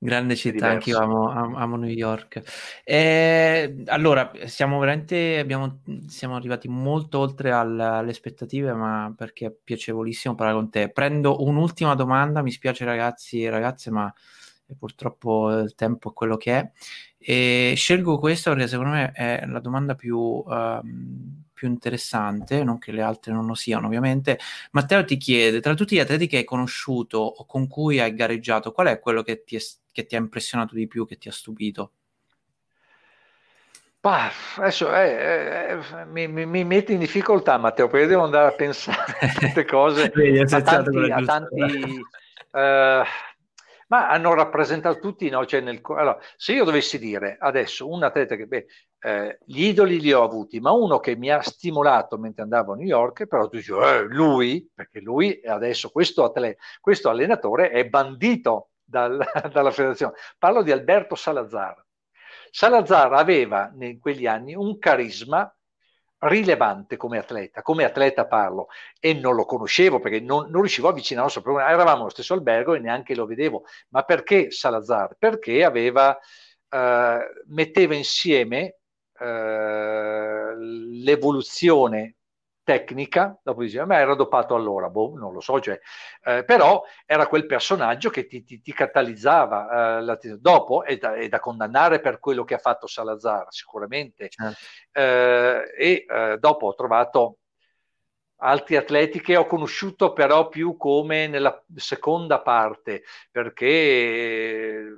Grande città, anche io amo, amo, New York. E, allora, siamo veramente, abbiamo, siamo arrivati molto oltre al, alle aspettative, ma perché è piacevolissimo parlare con te. Prendo un'ultima domanda, mi spiace ragazzi e ragazze, ma purtroppo il tempo è quello che è. E scelgo questa perché secondo me è la domanda più... Um, più interessante, non che le altre non lo siano ovviamente. Matteo ti chiede, tra tutti gli atleti che hai conosciuto o con cui hai gareggiato, qual è quello che ti, è, che ti ha impressionato di più, che ti ha stupito? Bah, adesso eh, eh, mi, mi, mi, metti in difficoltà Matteo perché devo andare a pensare a tante cose Vedi, a tanti, a tanti uh, ma hanno rappresentato tutti, no? cioè nel, allora, se io dovessi dire adesso un atleta che, beh, eh, gli idoli li ho avuti, ma uno che mi ha stimolato mentre andavo a New York, però tu dici, eh, lui, perché lui adesso, questo, atleta, questo allenatore è bandito dal, dalla federazione. Parlo di Alberto Salazar. Salazar aveva in quegli anni un carisma rilevante come atleta, come atleta parlo, e non lo conoscevo perché non, non riuscivo a avvicinarlo, eravamo allo stesso albergo e neanche lo vedevo, ma perché Salazar? Perché aveva, eh, metteva insieme eh, l'evoluzione tecnica, dopo diceva, ma era dopato allora, boh, non lo so, cioè, eh, però era quel personaggio che ti, ti, ti catalizzava. Eh, la, dopo è da, è da, condannare per quello che ha fatto Salazar, sicuramente, certo. eh, e eh, dopo ho trovato altri atleti che ho conosciuto però più come nella seconda parte, perché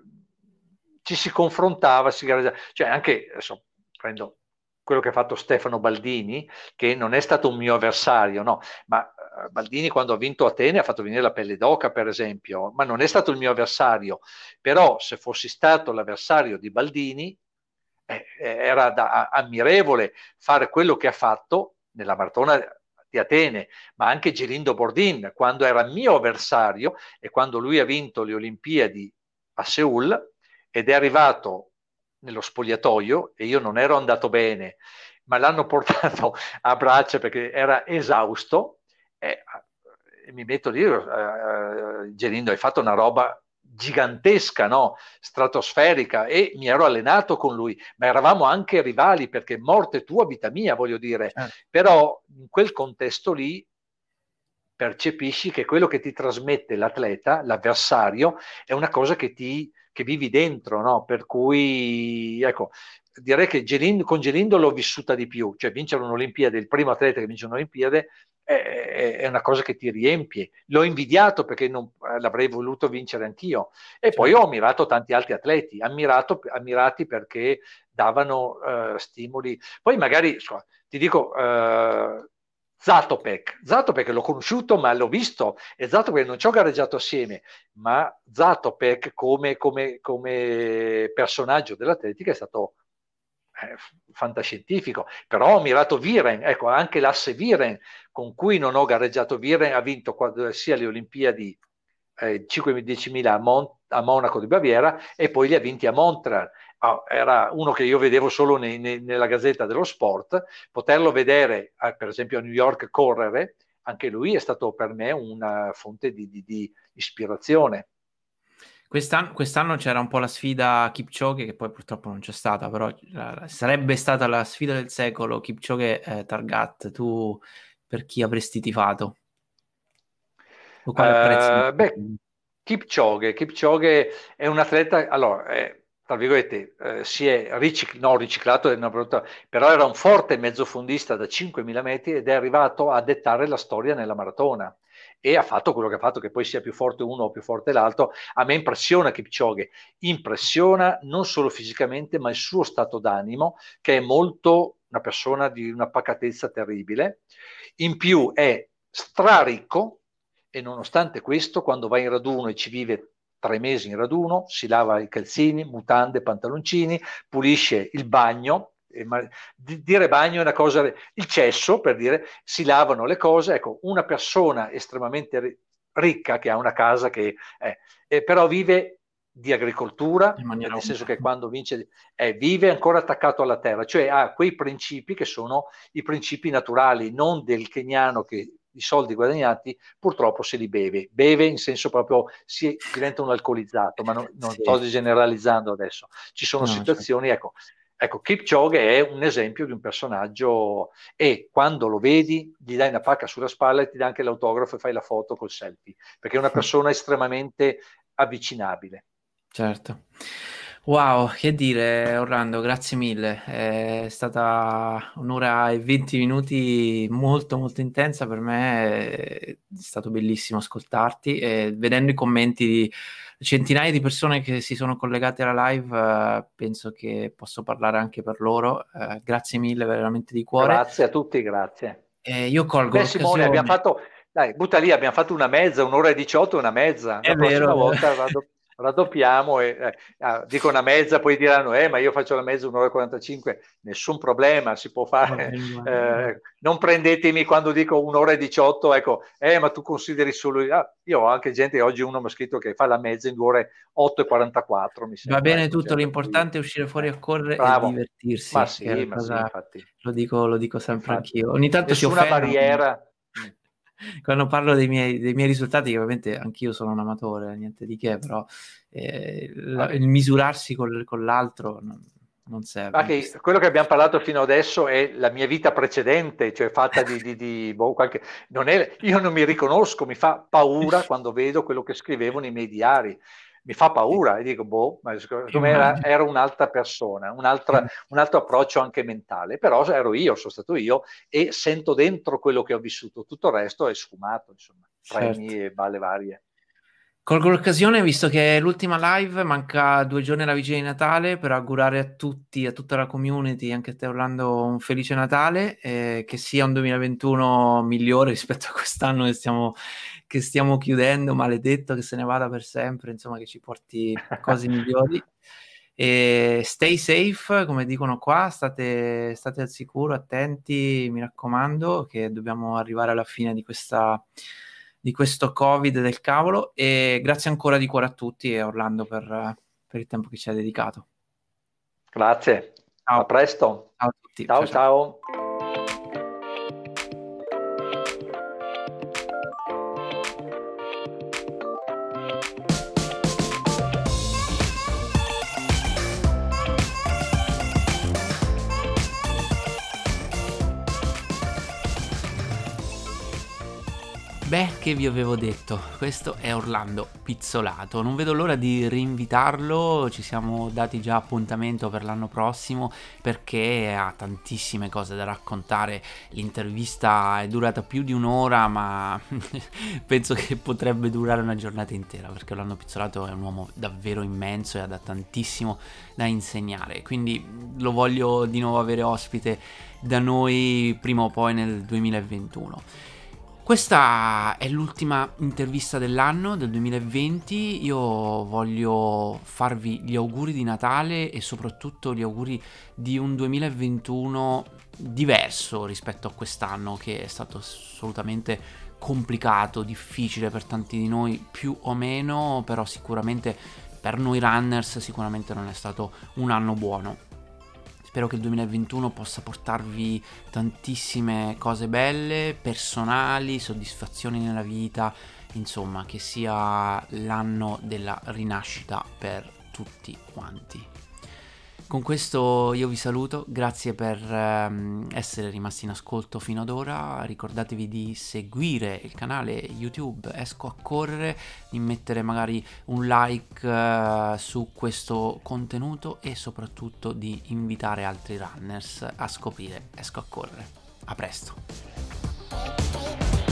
ci si confrontava, si cioè anche, adesso prendo quello che ha fatto Stefano Baldini, che non è stato un mio avversario, no, ma eh, Baldini quando ha vinto Atene ha fatto venire la pelle d'oca, per esempio, ma non è stato il mio avversario. Però se fossi stato l'avversario di Baldini, eh, era da, ammirevole fare quello che ha fatto nella maratona di Atene, ma anche Gelindo Bordin, quando era mio avversario e quando lui ha vinto le Olimpiadi a Seoul ed è arrivato nello spogliatoio e io non ero andato bene, ma l'hanno portato a braccia perché era esausto e, e mi metto lì, uh, Gelindo, hai fatto una roba gigantesca, no? stratosferica e mi ero allenato con lui, ma eravamo anche rivali perché morte tua, vita mia, voglio dire. Eh. Però in quel contesto lì percepisci che quello che ti trasmette l'atleta, l'avversario, è una cosa che ti che vivi dentro, no? Per cui, ecco, direi che Gelindo, con Gelindo l'ho vissuta di più, cioè vincere un'Olimpiade, il primo atleta che vince un'Olimpiade è, è una cosa che ti riempie. L'ho invidiato perché non, l'avrei voluto vincere anch'io. E poi certo. ho ammirato tanti altri atleti, ammirato, ammirati perché davano uh, stimoli. Poi magari, so, ti dico, uh, Zatopek. Zatopek l'ho conosciuto, ma l'ho visto, e Zatopek non ci ho gareggiato assieme, ma Zatopek come, come, come personaggio dell'atletica è stato eh, fantascientifico. Però ho mirato Viren, ecco, anche l'asse Viren, con cui non ho gareggiato Viren, ha vinto sia le Olimpiadi eh, 5-10.000 a, Mon- a Monaco di Baviera e poi li ha vinti a Montreal era uno che io vedevo solo nei, nei, nella Gazzetta dello Sport, poterlo vedere, eh, per esempio a New York correre, anche lui è stato per me una fonte di, di, di ispirazione. Quest'anno, quest'anno, c'era un po' la sfida Kipchoge, che poi purtroppo non c'è stata, però sarebbe stata la sfida del secolo Kipchoge eh, Targat. Tu per chi avresti tifato? Uh, beh, Kipchoge, Kipchoge è un atleta, allora, eh, tra virgolette, eh, si è ricic- no, riciclato, però era un forte mezzofondista da 5.000 metri ed è arrivato a dettare la storia nella maratona e ha fatto quello che ha fatto, che poi sia più forte uno o più forte l'altro. A me impressiona Kipchoge, impressiona non solo fisicamente, ma il suo stato d'animo, che è molto una persona di una pacatezza terribile. In più è straricco e nonostante questo, quando va in raduno e ci vive tre mesi in raduno, si lava i calzini, mutande, pantaloncini, pulisce il bagno, ma dire bagno è una cosa, il cesso per dire, si lavano le cose, ecco, una persona estremamente ricca che ha una casa che è, eh, però vive di agricoltura, nel senso che quando vince eh, vive ancora attaccato alla terra, cioè ha quei principi che sono i principi naturali, non del keniano che i soldi guadagnati purtroppo se li beve. Beve in senso proprio si diventa un alcolizzato, ma non, non sì. sto generalizzando adesso. Ci sono no, situazioni, certo. ecco, Ecco, Kipchoge è un esempio di un personaggio e quando lo vedi gli dai una pacca sulla spalla e ti dà anche l'autografo e fai la foto col selfie, perché è una persona estremamente avvicinabile. Certo. Wow, che dire Orlando, grazie mille. È stata un'ora e venti minuti molto molto intensa per me, è stato bellissimo ascoltarti e vedendo i commenti di centinaia di persone che si sono collegate alla live, uh, penso che posso parlare anche per loro. Uh, grazie mille, veramente di cuore. Grazie a tutti, grazie. Eh, io colgo Beh, Simone, abbiamo fatto, dai, butta lì, abbiamo fatto una mezza, un'ora e diciotto, una mezza. È La vero. volta vado raddoppiamo e eh, ah, dico una mezza, poi diranno eh ma io faccio la mezza un'ora e 45, nessun problema, si può fare. Eh, non prendetemi quando dico un'ora e 18, ecco, eh ma tu consideri solo... Ah, io ho anche gente, oggi uno mi ha scritto che fa la mezza in due ore 8 e 44, mi sembra. Va bene ecco, tutto, certo, l'importante è uscire fuori a correre Bravo. e divertirsi. Ma sì, ma cosa... sì, infatti. Lo dico, lo dico sempre infatti. anch'io. Ogni tanto Nessuna si offendono. barriera quando parlo dei miei, dei miei, risultati, che ovviamente anch'io sono un amatore, niente di che, però eh, la, il misurarsi col, con l'altro non, non serve. Okay, quello che abbiamo parlato fino adesso è la mia vita precedente, cioè fatta di... di, di boh, qualche, non è, io non mi riconosco, mi fa paura quando vedo quello che scrivevo nei miei diari mi fa paura e dico, boh, ma secondo era, era un'altra persona, un'altra, mm. un altro approccio anche mentale, però ero io, sono stato io e sento dentro quello che ho vissuto, tutto il resto è sfumato, insomma, premi certo. e balle varie. Colgo l'occasione, visto che è l'ultima live, manca due giorni alla vigilia di Natale, per augurare a tutti, a tutta la community, anche a te Orlando, un felice Natale, eh, che sia un 2021 migliore rispetto a quest'anno che stiamo, che stiamo chiudendo, maledetto, che se ne vada per sempre, insomma che ci porti cose migliori. E stay safe, come dicono qua, state, state al sicuro, attenti, mi raccomando, che dobbiamo arrivare alla fine di questa di questo Covid del cavolo e grazie ancora di cuore a tutti e Orlando per, per il tempo che ci hai dedicato. Grazie, ciao. a presto. Ciao a tutti. ciao. ciao. ciao. Che vi avevo detto, questo è Orlando Pizzolato, non vedo l'ora di rinvitarlo, ci siamo dati già appuntamento per l'anno prossimo perché ha tantissime cose da raccontare, l'intervista è durata più di un'ora ma penso che potrebbe durare una giornata intera perché Orlando Pizzolato è un uomo davvero immenso e ha tantissimo da insegnare, quindi lo voglio di nuovo avere ospite da noi prima o poi nel 2021. Questa è l'ultima intervista dell'anno, del 2020. Io voglio farvi gli auguri di Natale e soprattutto gli auguri di un 2021 diverso rispetto a quest'anno che è stato assolutamente complicato, difficile per tanti di noi, più o meno, però sicuramente per noi runners sicuramente non è stato un anno buono. Spero che il 2021 possa portarvi tantissime cose belle, personali, soddisfazioni nella vita, insomma che sia l'anno della rinascita per tutti quanti. Con questo io vi saluto, grazie per ehm, essere rimasti in ascolto fino ad ora, ricordatevi di seguire il canale YouTube Esco a correre, di mettere magari un like eh, su questo contenuto e soprattutto di invitare altri runners a scoprire Esco a correre. A presto!